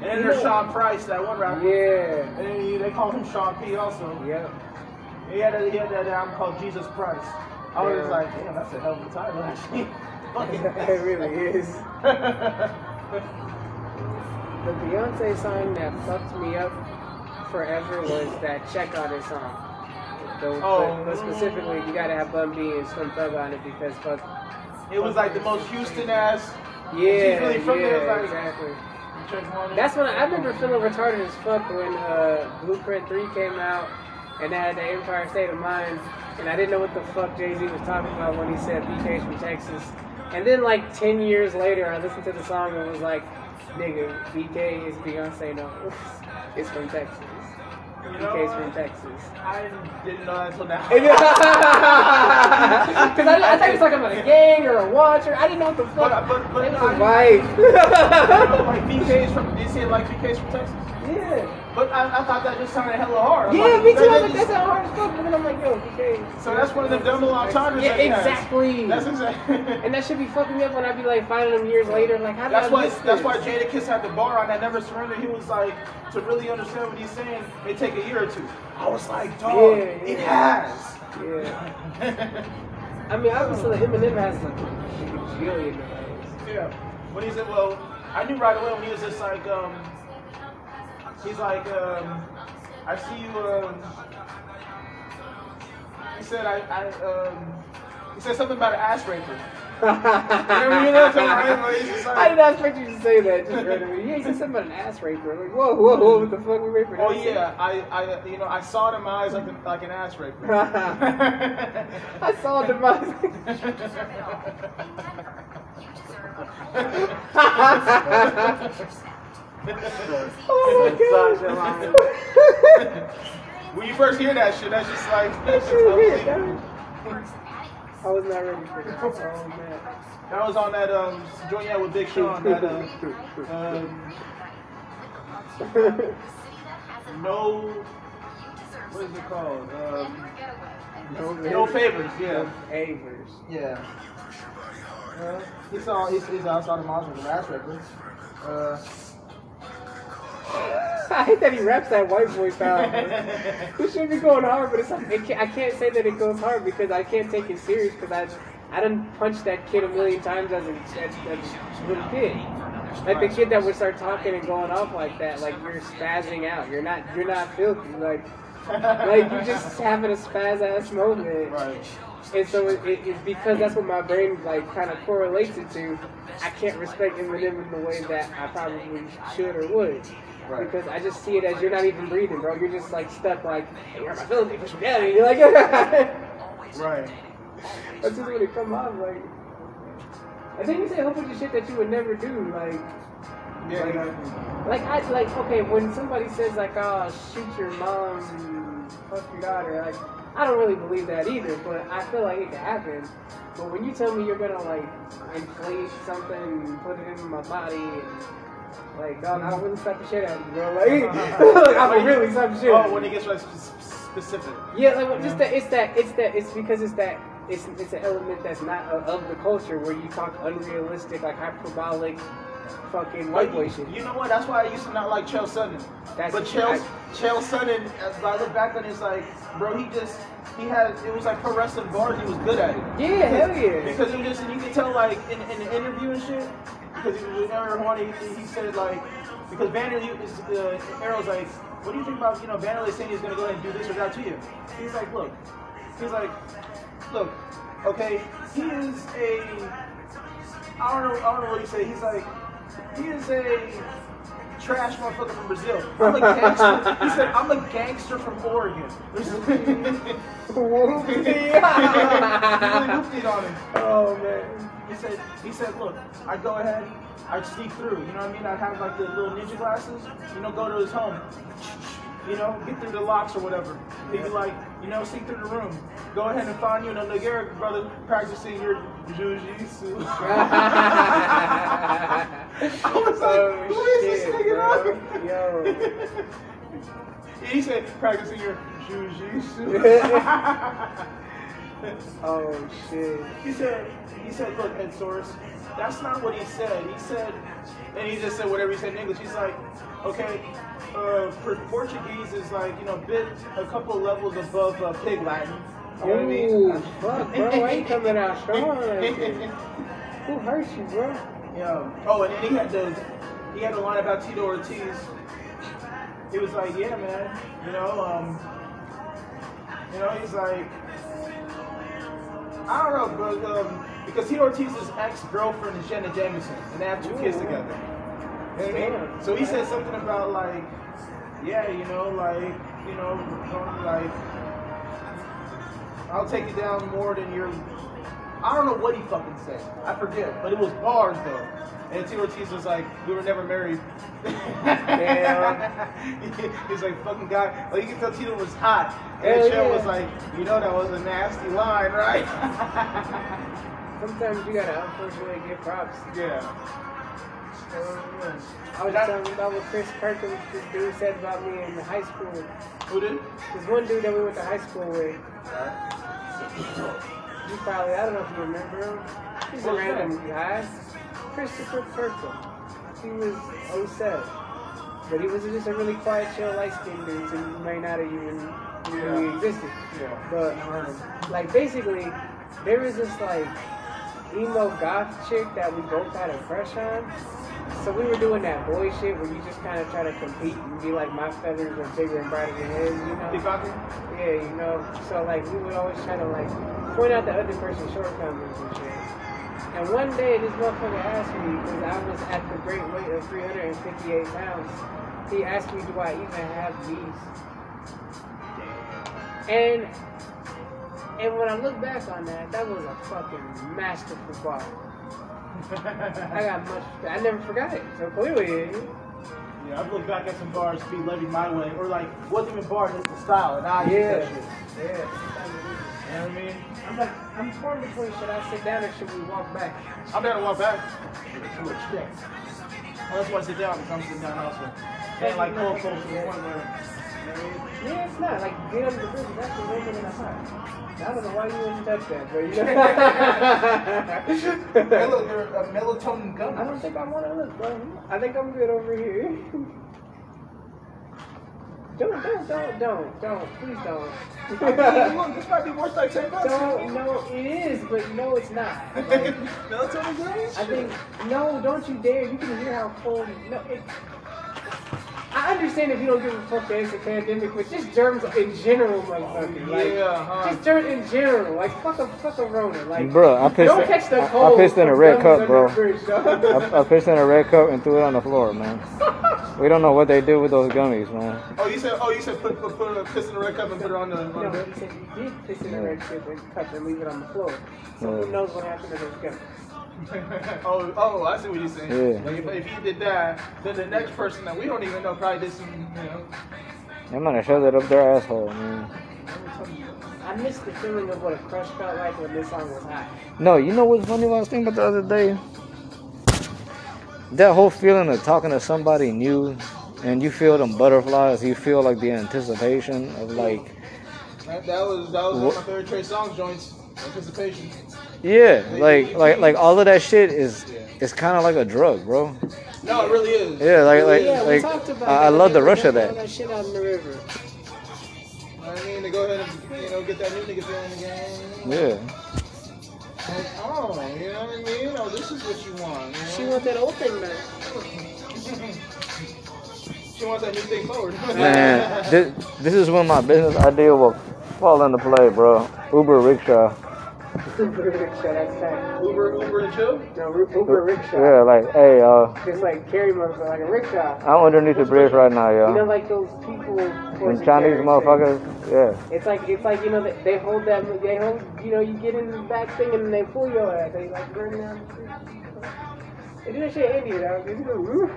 And then there's Sean Price, that one rapper. Yeah. And he, they call him Sean P also. Yep. He had, a, he had that album called Jesus Price. I was Yeah. just like, damn, that's a hell of a title, actually. *laughs* it really is. *laughs* The Beyonce song that fucked me up forever was that Check On It song. Oh. but, but specifically, you gotta have Bun B and Slim Thug on it because fuck. It was like the most Houston ass. Yeah, really from yeah, there, like- exactly. That's when I, I remember feeling retarded as fuck when uh, Blueprint 3 came out and they had the Empire State of Mind. And I didn't know what the fuck Jay Z was talking about when he said BK's from Texas. And then, like 10 years later, I listened to the song and was like, nigga, BK is Beyonce, no. *laughs* it's from Texas. Know what? from Texas. I didn't know that until now. *laughs* Because I, I thought he was talking about a gang or a watcher. I didn't know what the fuck. But- but- but it was I- wife. like BK's from, did you say like BK's from Texas? Yeah. But I, I thought that just sounded hella hard. Yeah, like, me too. I was like, just- that sounds hard as fuck. But then I'm like, yo, BK. So that's one of them double entendres Yeah, that exactly. That's exactly. *laughs* And that should be fucking me up when I be like finding them years later. Like, how That's why that's why Jadakiss had the bar on I never surrendered. He was like, to really understand what he's saying, it take a year or two. I was like, dog, Yeah, it has. Yeah. *laughs* I mean, obviously, Eminem has like a billion yeah. When he said, well, I knew right away when he was just like, um, he's like, um, I see you, um, he said, I, I, um, he said something about an ass raper. You know, right? Where he's just like- I did not expect you to say that just randomly. Yeah, he said something about an ass raper. Like, whoa, whoa, whoa, what the fuck we raping? Oh yeah, I, I, you know, I saw it in my eyes like, a, like an ass raper. *laughs* I saw *laughs* demise. *laughs* oh my god. *laughs* when you first hear that shit, that's just like that's just Shit, weird, unbelievable. I was not ready for that. Oh man. That was on that um joint yeah with Big Sean. That uh, um, *laughs* no, what is it called? Um, No, no favors. Yeah. favors. Yeah. Uh, he saw he's, he's outside the monster with last record. Uh, I hate that he raps that white boy style. It should be going hard, but it's like, it can't, I can't say that it goes hard because I can't take it serious because I I didn't punch that kid a million times as a, as, as a little kid. Like the kid that would start talking and going off like that, like you're spazzing out. You're not you're not filthy. Like like you're just having a spaz ass moment. right. And so it, it, it's because that's what my brain like kind of correlates it to. I can't respect Eminem in the way that I probably should or would. Right. Because I just see it as you're not even breathing, bro. You're just like stuck, like, hey, you're my Philly, push me down. And you're like, *laughs* Right. that's just when it come off, like. And then you say a whole bunch of shit that you would never do, like, Yeah. Like- exactly. like I like okay when somebody says like oh shoot your mom, fuck your daughter, like I don't really believe that either, but I feel like it could happen. But when you tell me you're gonna like inflate something and put it in my body and like dog, I'll really slap the shit out of you, bro. Like, *laughs* *laughs* like I'll really slap the shit. out Oh, when it gets like specific. Yeah, like well, just that it's that it's that it's because it's that it's it's an element that's not of, of the culture where you talk unrealistic like hyperbolic fucking white boy shit. You know what? That's why I used to not like Chael Sonnen. That's but Chael, I- Chael Sonnen, as I look back on it, it's like, bro, he just, he had, it was like pro wrestling bars, he was good at it. Yeah, hell yeah. Because it just, and you can tell, like, in, in the interview and shit, because he was Aaron Horny, he, he said, like, because Vanderlei is, uh, Arrow's like, what do you think about, you know, Vanderlei saying he's going to go ahead and do this or that to you? He's like, look, he's like, look, okay, he is a, I don't know, I don't know what he said, he's like, he is a trash motherfucker from Brazil. I'm a gangster. he said, I'm a gangster from Oregon. *laughs* *laughs* *laughs* he really on him. oh man. He said, he said, look, I go ahead, I'd sneak through. You know what I mean? I'd have like the little ninja glasses. You know, go to his home. You know, get through the locks or whatever. He'd be like, you know, sneak through the room. Go ahead and find you and a Nigerian brother practicing your jujitsu. *laughs* I was like, Oh, who is this nigga? Yo. *laughs* he said, practicing your jujitsu. *laughs* Oh shit. He said, he said, look, Ed Source, that's not what he said. He said, and he just said whatever he said in English. He's like, okay, uh, Portuguese is like, you know, a bit a couple levels above uh, Pig Latin. You know what I mean? Ooh, fuck, bro. Why you coming out strong? *laughs* Who hurt you, bro? Yeah. Oh, and then he had the he had a line about Tito Ortiz. He was like, yeah, man, you know, um, you know, he's like, I don't know, but um, because Tito Ortiz's ex-girlfriend is Jenna Jameson, and they have two kids together. You know I mean? So he said something about like, yeah, you know, like, you know, like, I'll take you down more than your. I don't know what he fucking said. I forget, but it was bars though. And T Ortiz was like, "We were never married." *laughs* Damn. *laughs* He's like, "Fucking guy." Like you can tell Tito was hot, and Hell yeah. was like, "You know that was a nasty line, right?" *laughs* Sometimes you gotta unfortunately get props. yeah. I was talking about what Chris Perkins, this dude said about me in high school. Who did? There's one dude that we went to high school with. You probably, I don't know if you remember him. He's a random guy. Christopher Perkins. He was 07. But he was just a really quiet, chill, light skinned dude, so you may not have even knew Yeah. he existed. Yeah. But Never heard of him. like basically, there was this like emo goth chick that we both had a crush on. So we were doing that boy shit where you just kind of try to compete and be like my feathers are bigger and brighter than his, you know? Yeah, you know. So like we would always try to like point out the other person's shortcomings and shit. And one day this motherfucker asked me because I was at the great weight of 358 pounds. He asked me, "Do I even have these?" And and when I look back on that, that was a fucking masterful bar. I got much. I never forgot it. So clearly, Yeah, I've looked back at some bars, be Levy my way, or like wasn't even bars, it's the style, and I yeah, that shit. yeah. You know what I mean? I'm like, I'm torn between should I sit down or should we walk back? I'm down to walk back. Well, that's why I sit down because I'm sitting down also. And like cold to the point where Yeah, it's not. Like, get under the bridge, it's actually open and hot. I don't know why you wouldn't touch that, but you know. *laughs* they're a melatonin gum. I don't think I want to look, bro. I think I'm good over here. *laughs* Don't, don't, don't, don't, don't, please don't. Look, this might be worth like 10 bucks. Don't, no, it is, but no, it's not. Like, *laughs* melatonin gummies? I think, no, don't you dare. You can hear how cold, no, it, I understand if you don't give a fuck that it's a pandemic, but just germs in general, motherfucker. Like, Yeah, huh? just germs in general. Like, fuck a, fuck a Rona. Like, Bro, I pissed. don't catch the I, I pissed in a red cup, bro. the bridge, dog. I, I pissed in a red cup and threw it on the floor, man. We don't know what they do with those gummies, man. Oh, you said, oh, you said put, put, put a piss in the red cup and put it on the, on No, bed? he said you did piss in the red shit and cup and leave it on the floor. So Yeah. who knows what happened to those gummies? *laughs* oh, oh, I see what you're saying. Yeah. Like if, if he did that, then the next person that we don't even know probably did some, you know. I'm gonna shove that up their asshole, man. I miss the feeling of what a crush felt like when this song was hot. No, you know what's funny? What I was thinking about the other day. That whole feeling of talking to somebody new, and you feel them butterflies. You feel like the anticipation of like, That, that was that was one of my favorite Trey Songz joints. Anticipation. Yeah, like like like all of that shit is it's kind of like a drug, bro. No, it really is. Yeah, like like yeah, we like talked about I, I love the rush of that. that shit out in the river. You know what I mean? To go ahead and you know get that new nigga feeling again. Yeah. Like, oh, you know what I mean? Oh, this is what you want. You know? She want that old thing back. *laughs* She wants that new thing forward. Man, this, this is when my business idea will fall into play, bro. Uber rickshaw. Uber rickshaw, that's that. Uber, Uber and chill. No, Uber rickshaw. Yeah, like, hey, uh, Just like carry motherfucker, like a rickshaw. I'm underneath the bridge right now, yeah. You know, like those people. Them Chinese and carriage things. motherfuckers, yeah. It's like it's like you know they, they hold that they hold you know you get in the back thing and they pull your ass. They like run down the street. They do that shit in India, dog. They do the woo.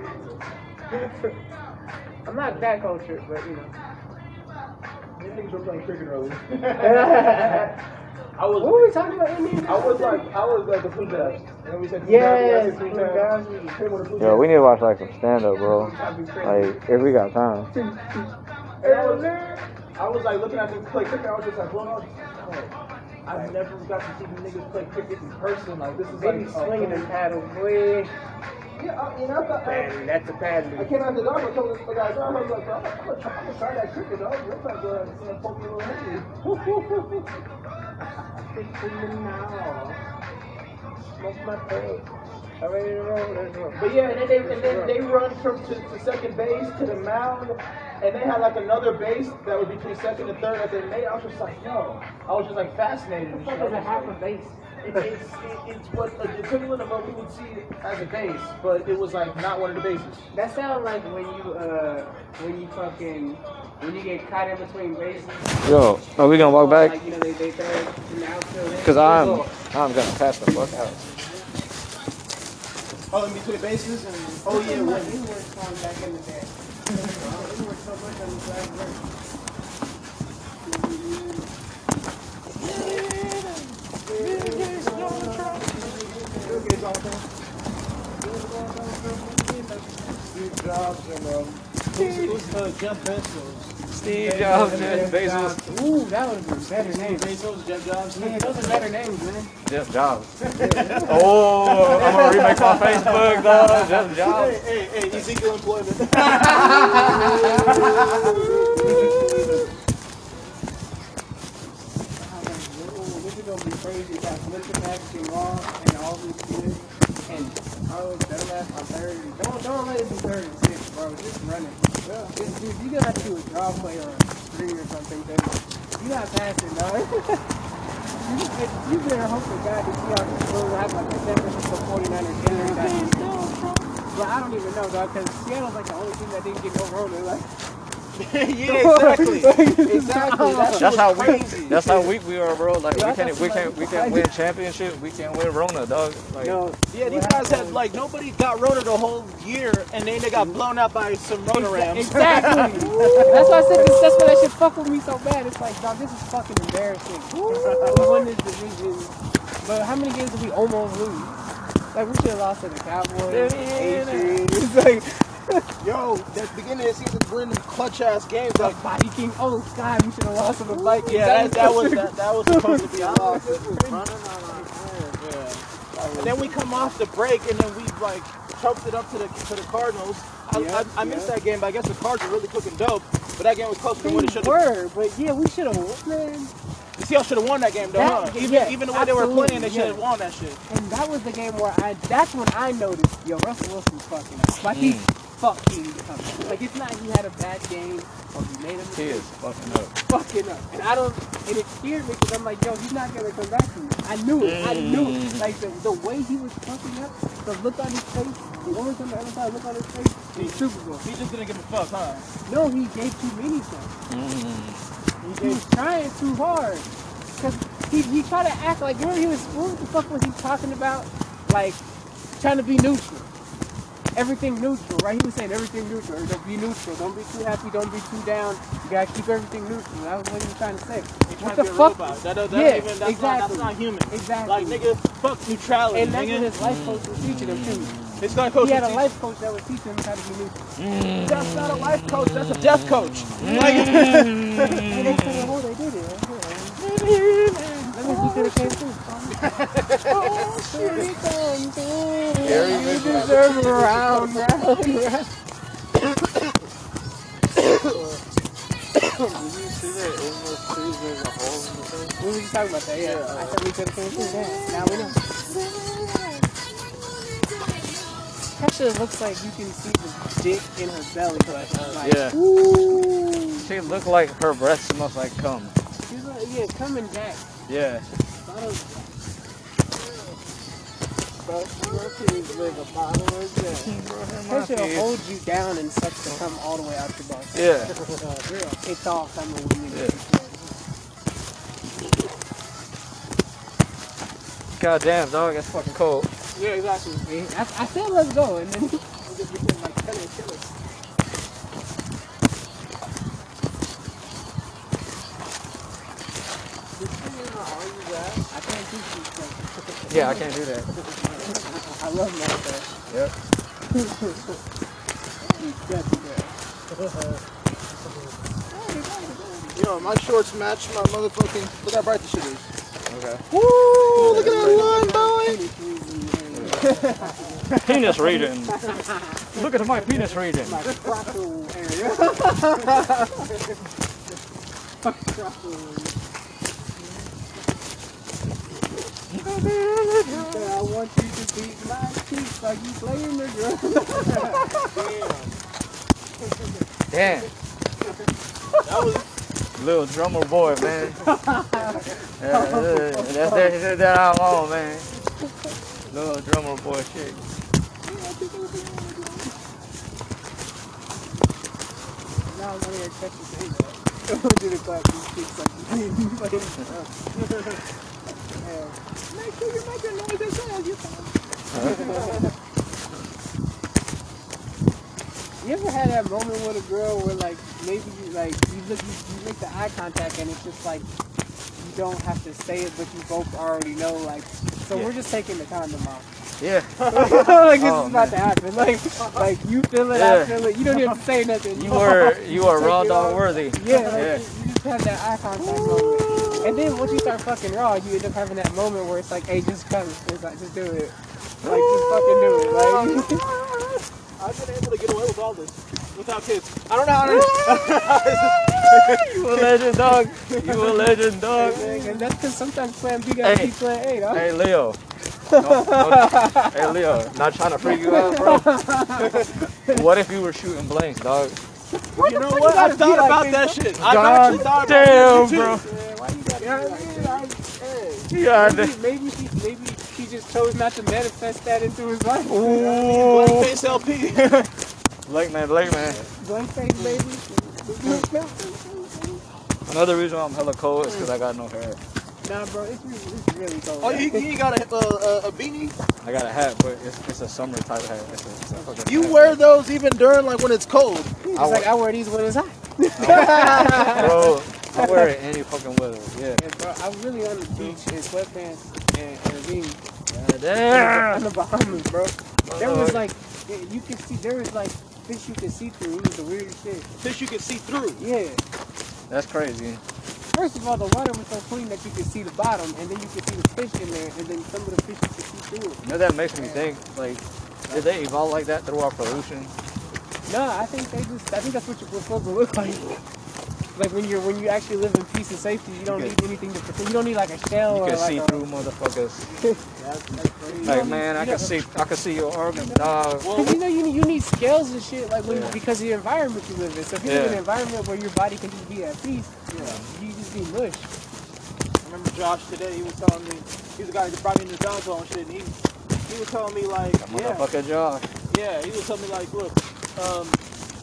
*laughs* I'm not that cultured, but you know. These niggas were playing cricket earlier. I I was. What were we talking about Indian? I was like, I was like the Punjabs. And then we said Yes, a Yo, we need to watch like some stand up, bro. Like, if we got time. *laughs* And I was, I was like looking at them play cricket. I was just like, blown out. Oh, I never got to see them niggas play cricket in person. Like this is They be like uh, swinging and paddle, boy. Yeah, I, you know, I thought. I, Man, that's a I paddle. I came out the dog and told the guys, I was like, bro, I'm gonna try, I'm gonna try that cricket, dog. Looks like uh, it's gonna poke a little *laughs* Smoke my. But yeah, and then they and then they run from to, to second base to the mound, and they had like another base that was between second and third that they made. I was just like, yo, I was just like fascinated. And shit. I was There's a half a base. It, it's it, it's what the equivalent of what we would see as a base, but it was like not one of the bases. That sounds like when you uh when you fucking when you get caught in between bases. Yo, are we gonna walk back? Like you know they they throw it in the outfield. Cause I'm, I'm gonna pass the fuck out. Oh, in between bases and oh yeah, my when, inward song back in the day. It worked so much on the last verse. Steve Jobs and um, who's, who's uh, Jeff Bezos? Steve Jobs and Bezos. Ooh, that would have been better names. Bezos, Jeff Jobs. Yeah, those are better names, man. Jeff Jobs. oh, I'm gonna remake my Facebook, dog. Jeff Jobs. Hey, hey, hey, Ezekiel employment. *laughs* *laughs* Is gonna be crazy. Got Flippin' Action Raw and all this shit. And oh, dumbass on third. Don't don't let it be third and six, bro. Just run it. Yeah. Just, dude, you gotta to do a play or a screen or something. Cause you gotta pass it, dog. *laughs* you, you better hope to God that Seahawks will have like a 10% for 49ers entering that. But I don't even know, dog, because Seattle's like the only team that didn't get no Rona. Like, *laughs* yeah, exactly. *laughs* exactly. That That's how crazy. weak. That's how weak we are, bro. Like we Yeah, I can't, thought we can't, we can't win championship. We can't win Rona, dog. Like, no, Yeah, these guys had like nobody got Rona the whole year, and then they got mm-hmm. blown out by some Rona Rams. Exactly. *laughs* that's why I said this. That's why that shit fuck with me so bad. It's like, dog, this is fucking embarrassing. we won this division, but how many games did we almost lose? Like we should have lost to the Cowboys, Patriots. It's like, *laughs* Yo, bro, that beginning of the season, we're in them clutch ass games. Like, Like Viking. Oh God, we should have lost on the Vikings. yeah, that, that was was *laughs* that, that was supposed to be *laughs* a loss. running on our hands. Yeah. And then we come off the break, and then we like choked it up to the to the Cardinals. I, Yeah, I, I missed yeah. that game, but I guess the Cards are really cooking dope. But that game was closer They than what it should have. were, but yeah, we should have won, man. The Seahawks should have won that game, though. That- huh? Even yeah, even the way they were playing, they should have won that shit. And that was the game where I. That's when I noticed, yo, Russell Wilson's fucking up. Like he's mm. Fucking up. Like it's not he had a bad game or he made a He mistake. is fucking up. Fucking up. And I don't. And it scared me because I'm like, yo, he's not gonna come back to me. I knew it. I knew it. Mm. Like the, the way he was fucking up, the look on his face, the orange on the other side, look on his face, the Super Bowl. He just didn't give a fuck, huh? No, he gave too many things. Mm. He was trying too hard. Cause he, he tried to act like remember he was what the fuck was he talking about? Like trying to be neutral. Everything neutral, right? He was saying everything neutral. Don't be neutral. Don't be too happy. Don't be too down. You gotta keep everything neutral. That was what he was trying to say. He What the to be a fuck? robot. That, that, that Yeah, even, that's, not, exactly. that's not human. Exactly. Like, nigga, fuck neutrality, And that's what his life coach was teaching him too. His gun coach He had a life coach that was teaching him how to be neutral. teaching- That's not a life coach. That's a death coach. Mm. Like, *laughs* And they said, oh, they did it. Let me see if it came through. Oh, shit, it came. You deserve a round, round, round. Did you see that Amos trees there's a hole in the thing? We were just talking about that, yeah. I said we could have through, yeah. Now we know. That shit looks like you can see the dick in her belly button. Like, Yeah. Ooh. She looked like her breath smells like cum. She's like, yeah, coming back. Yeah. Kids live a bottle of that. That shit hold you down and suck the cum all the way out your butt. Yeah. *laughs* It's all coming when you God damn, dog, that's fucking cold. yeah, exactly. I, I said let's go, and then *laughs* he just became like, kill it, kill it. I can't shit like Yeah, I can't do that. I love my Yep. *laughs* Yo, my shorts match my motherfucking. Look how bright this shit is. Okay. Woo! Look at that line, boy. *laughs* Penis reading. Look at my penis reading. My crotchal area. *laughs* Crotchal area. I want you to beat my cheeks like you playing the drum. Damn. That was Little drummer boy, man. yeah, yeah, that's that shit that I'm on, man. Little drummer boy shit. Now I'm gonna expect you to say that. I'm gonna do the clap these cheeks like you playing the drum. Yeah. Make sure you make a noise as well. You You ever had that moment with a girl where like maybe you like you look you, you make the eye contact and it's just like you don't have to say it but you both already know like so Yeah. we're just taking the condom off. Yeah. *laughs* like this Oh, is about to happen. Like like you feel it, Yeah. I feel it. You don't even say nothing. You are you Take *laughs* raw dog worthy. Yeah, like, Yeah. You, you just have that eye contact moment. And then once you start fucking raw, you end up having that moment where it's like, hey, just come. It's like, just do it. Like, just fucking do it. Like, I've been able to get away with all this without kids. I don't know how to. You a legend, dog. You a legend, dog. and that's because sometimes plan B gotta Hey. keep plan A, dog. Hey Leo. Don't- *laughs* don't- hey Leo, not trying to freak you out, bro. *laughs* what if you were shooting blanks, dog? You know fuck what? you I gotta thought be like about that shit. I've God actually thought about damn, it too. bro. Yeah, why you gotta You know be what I like that? Yeah, Maybe, maybe she, maybe she just chose not to manifest that into his life. Ooh. Blank face LP. *laughs* Blake man, Blake man. Blank face, baby. *laughs* Another reason why I'm hella cold is because I got no hair. Nah, bro, it's really, it's really cold. Oh, you, you ain't got a, uh, a beanie? I got a hat, but it's, it's a summer type hat. It's a, it's a You hat. wear those even during like when it's cold. It's I like wear- I wear these when it's hot. *laughs* bro. I wear it any fucking weather. Yeah. Yeah, bro, I'm really on the beach in sweatpants and, and a beanie God on damn. the Bahamas, bro. There was like, you could see there was like fish you can see through. It was the weirdest shit. Fish you can see through. Yeah. That's crazy. First of all, the water was so clean that you could see the bottom, and then you could see the fish in there, and then some of the fish you could see through it. You know that makes me think like, did they evolve like that through our pollution? No, I think they just. I think that's what you're supposed to look like. Like when you're when you actually live in peace and safety, you don't Okay. need anything to protect. You don't need like a shell You or can like see a, through motherfuckers. *laughs* That's. Like man, I can see, I can see your organ, dog. Well, you know you need, you need scales and shit like when, Yeah. because of the environment you live in. So if you live in an environment where your body can just be at peace, you just be mush. I remember Josh today. He was telling me he's the guy that brought me into John's and shit. And he he was telling me like, That yeah, motherfucker Josh. yeah. He was telling me like, look, um,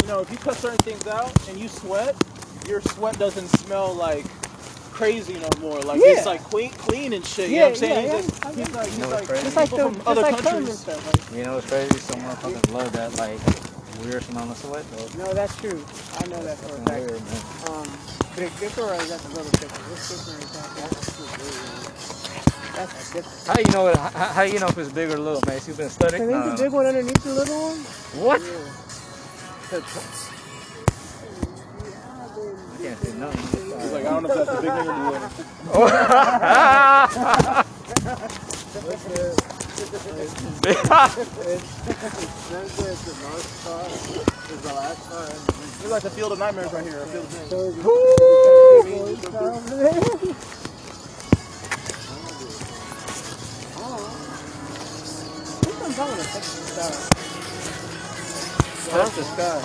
you know, if you cut certain things out and you sweat, your sweat doesn't smell like crazy no more. Like Yeah. it's like clean, clean and shit. You know what I'm saying? yeah, He's, yeah. like, he's like, he's You know what's like crazy? Just like people the, from just other like cum and countries. stuff. Like, You know what's crazy? Some motherfuckers love that like weird smell of sweat though. no, that's true. I know that for a Fucking fact. weird, man. Um, but if Dipper is at the little picture, this picture is that. That's that's a different. How you know it? How, how you know if it's big or little, man? You've been studying? So there's Nah. a big one underneath the little one. What? Yeah. I can't see nothing. He's like, I don't know if that's the big one or the little. *laughs* *laughs* It's like the field of nightmares right here. Field of dreams. To touch the sky.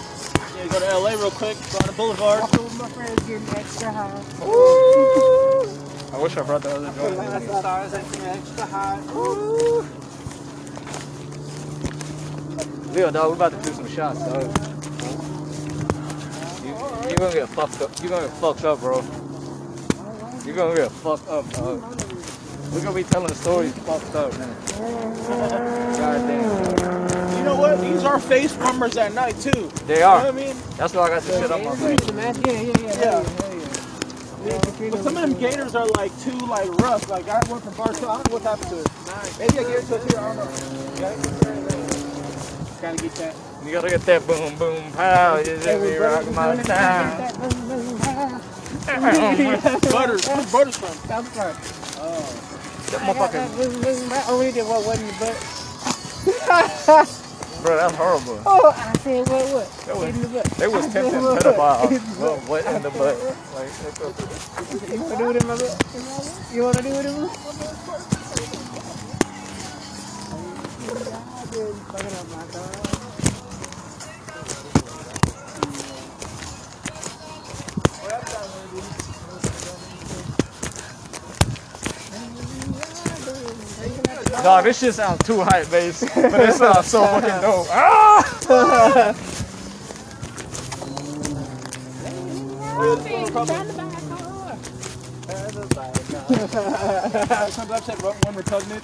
Yeah, go to LA real quick. Go on the boulevard. High. I wish I brought the other joint. Leo, dog, we about to do some shots, dog. You, you gonna get fucked up. You gonna get fucked up, bro. You're gonna get fucked up, dog. We're gonna be telling stories fucked up, man. God damn. You know what? These are face warmers at night too. You They know what I are. mean? That's why I got this shit up on my face. Yeah, yeah, yeah. Yeah. But some of them gators are like too like rough. Like I went from Barstow. I don't know what happened to it. Maybe I gave it to it here. I don't know. Gotta get that. You gotta get that boom, boom, pow. You just be rocking my town. Butters. Where's Butters from? South Park. That motherfucking, Oh, we did what wasn't the butt. bro, that's horrible. Oh, I said what what? That was- in the butt. They was I tempting pedophiles. Well, what in the butt? Like, You wanna do it in my butt? You wanna do it in my butt? Dog, this shit sounds too hype, bass. But it sounds so fucking dope. Ah! Sometimes I've said one one repugnant.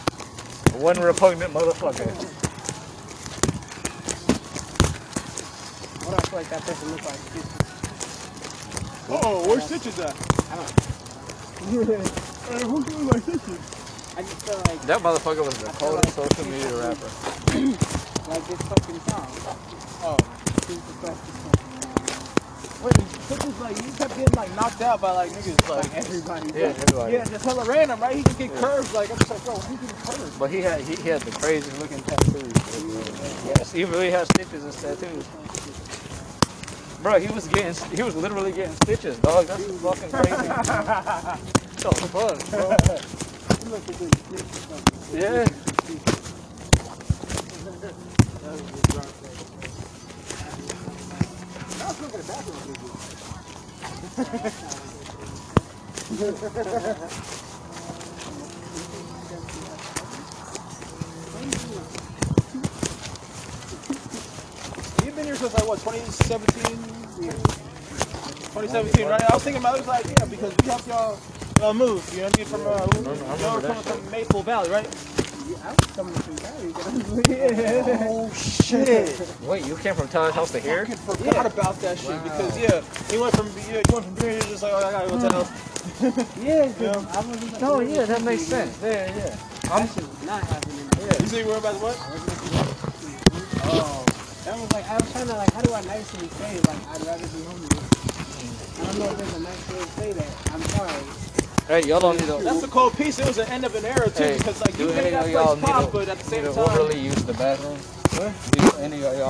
One repugnant motherfucker. What do I feel like that person looks like? Oh, where's Stitches at? *laughs* I just feel like That motherfucker was the coldest social media rapper. *clears throat* like this fucking song. Oh. Who's the fastest fucking song? Wait, like you kept getting like knocked out by like niggas like Everybody. Yeah, everybody. yeah, just hella random, right? He can get curves like I'm just like, bro, you getting curves? But he had he, he had the crazy looking tattoos. Yes, he really had stitches and tattoos. Bro, he was getting he was literally getting stitches, dog. That's fucking crazy. *laughs* the fuck, bro? Yeah. You've been here since like what, 2017? 2017, right? I was thinking about it, was like, yeah, because we helped y'all uh, move. You know what I mean? From uh, y'all were coming from Maple Valley, right? I was coming from Cali. Yeah. Oh shit! Wait, you came from Tyler's house to here? I forgot about that shit because yeah, he went from yeah, he went from here, he was just like, oh, I gotta go to the house. *laughs* Yeah, 'cause I was like, Oh yeah, that makes sense. Yeah, yeah. that shit was not happening. You see where about what? Oh, that was like, I was trying to like, how do I nicely say like, I'd rather be homeless. I don't know if there's a nice way to say that. I'm sorry. Hey, y'all don't need to. That's a cold piece. It was the end of an era too, Hey, because like you do made that place pop, but at the same time, orderly use the bathroom? Do any of y'all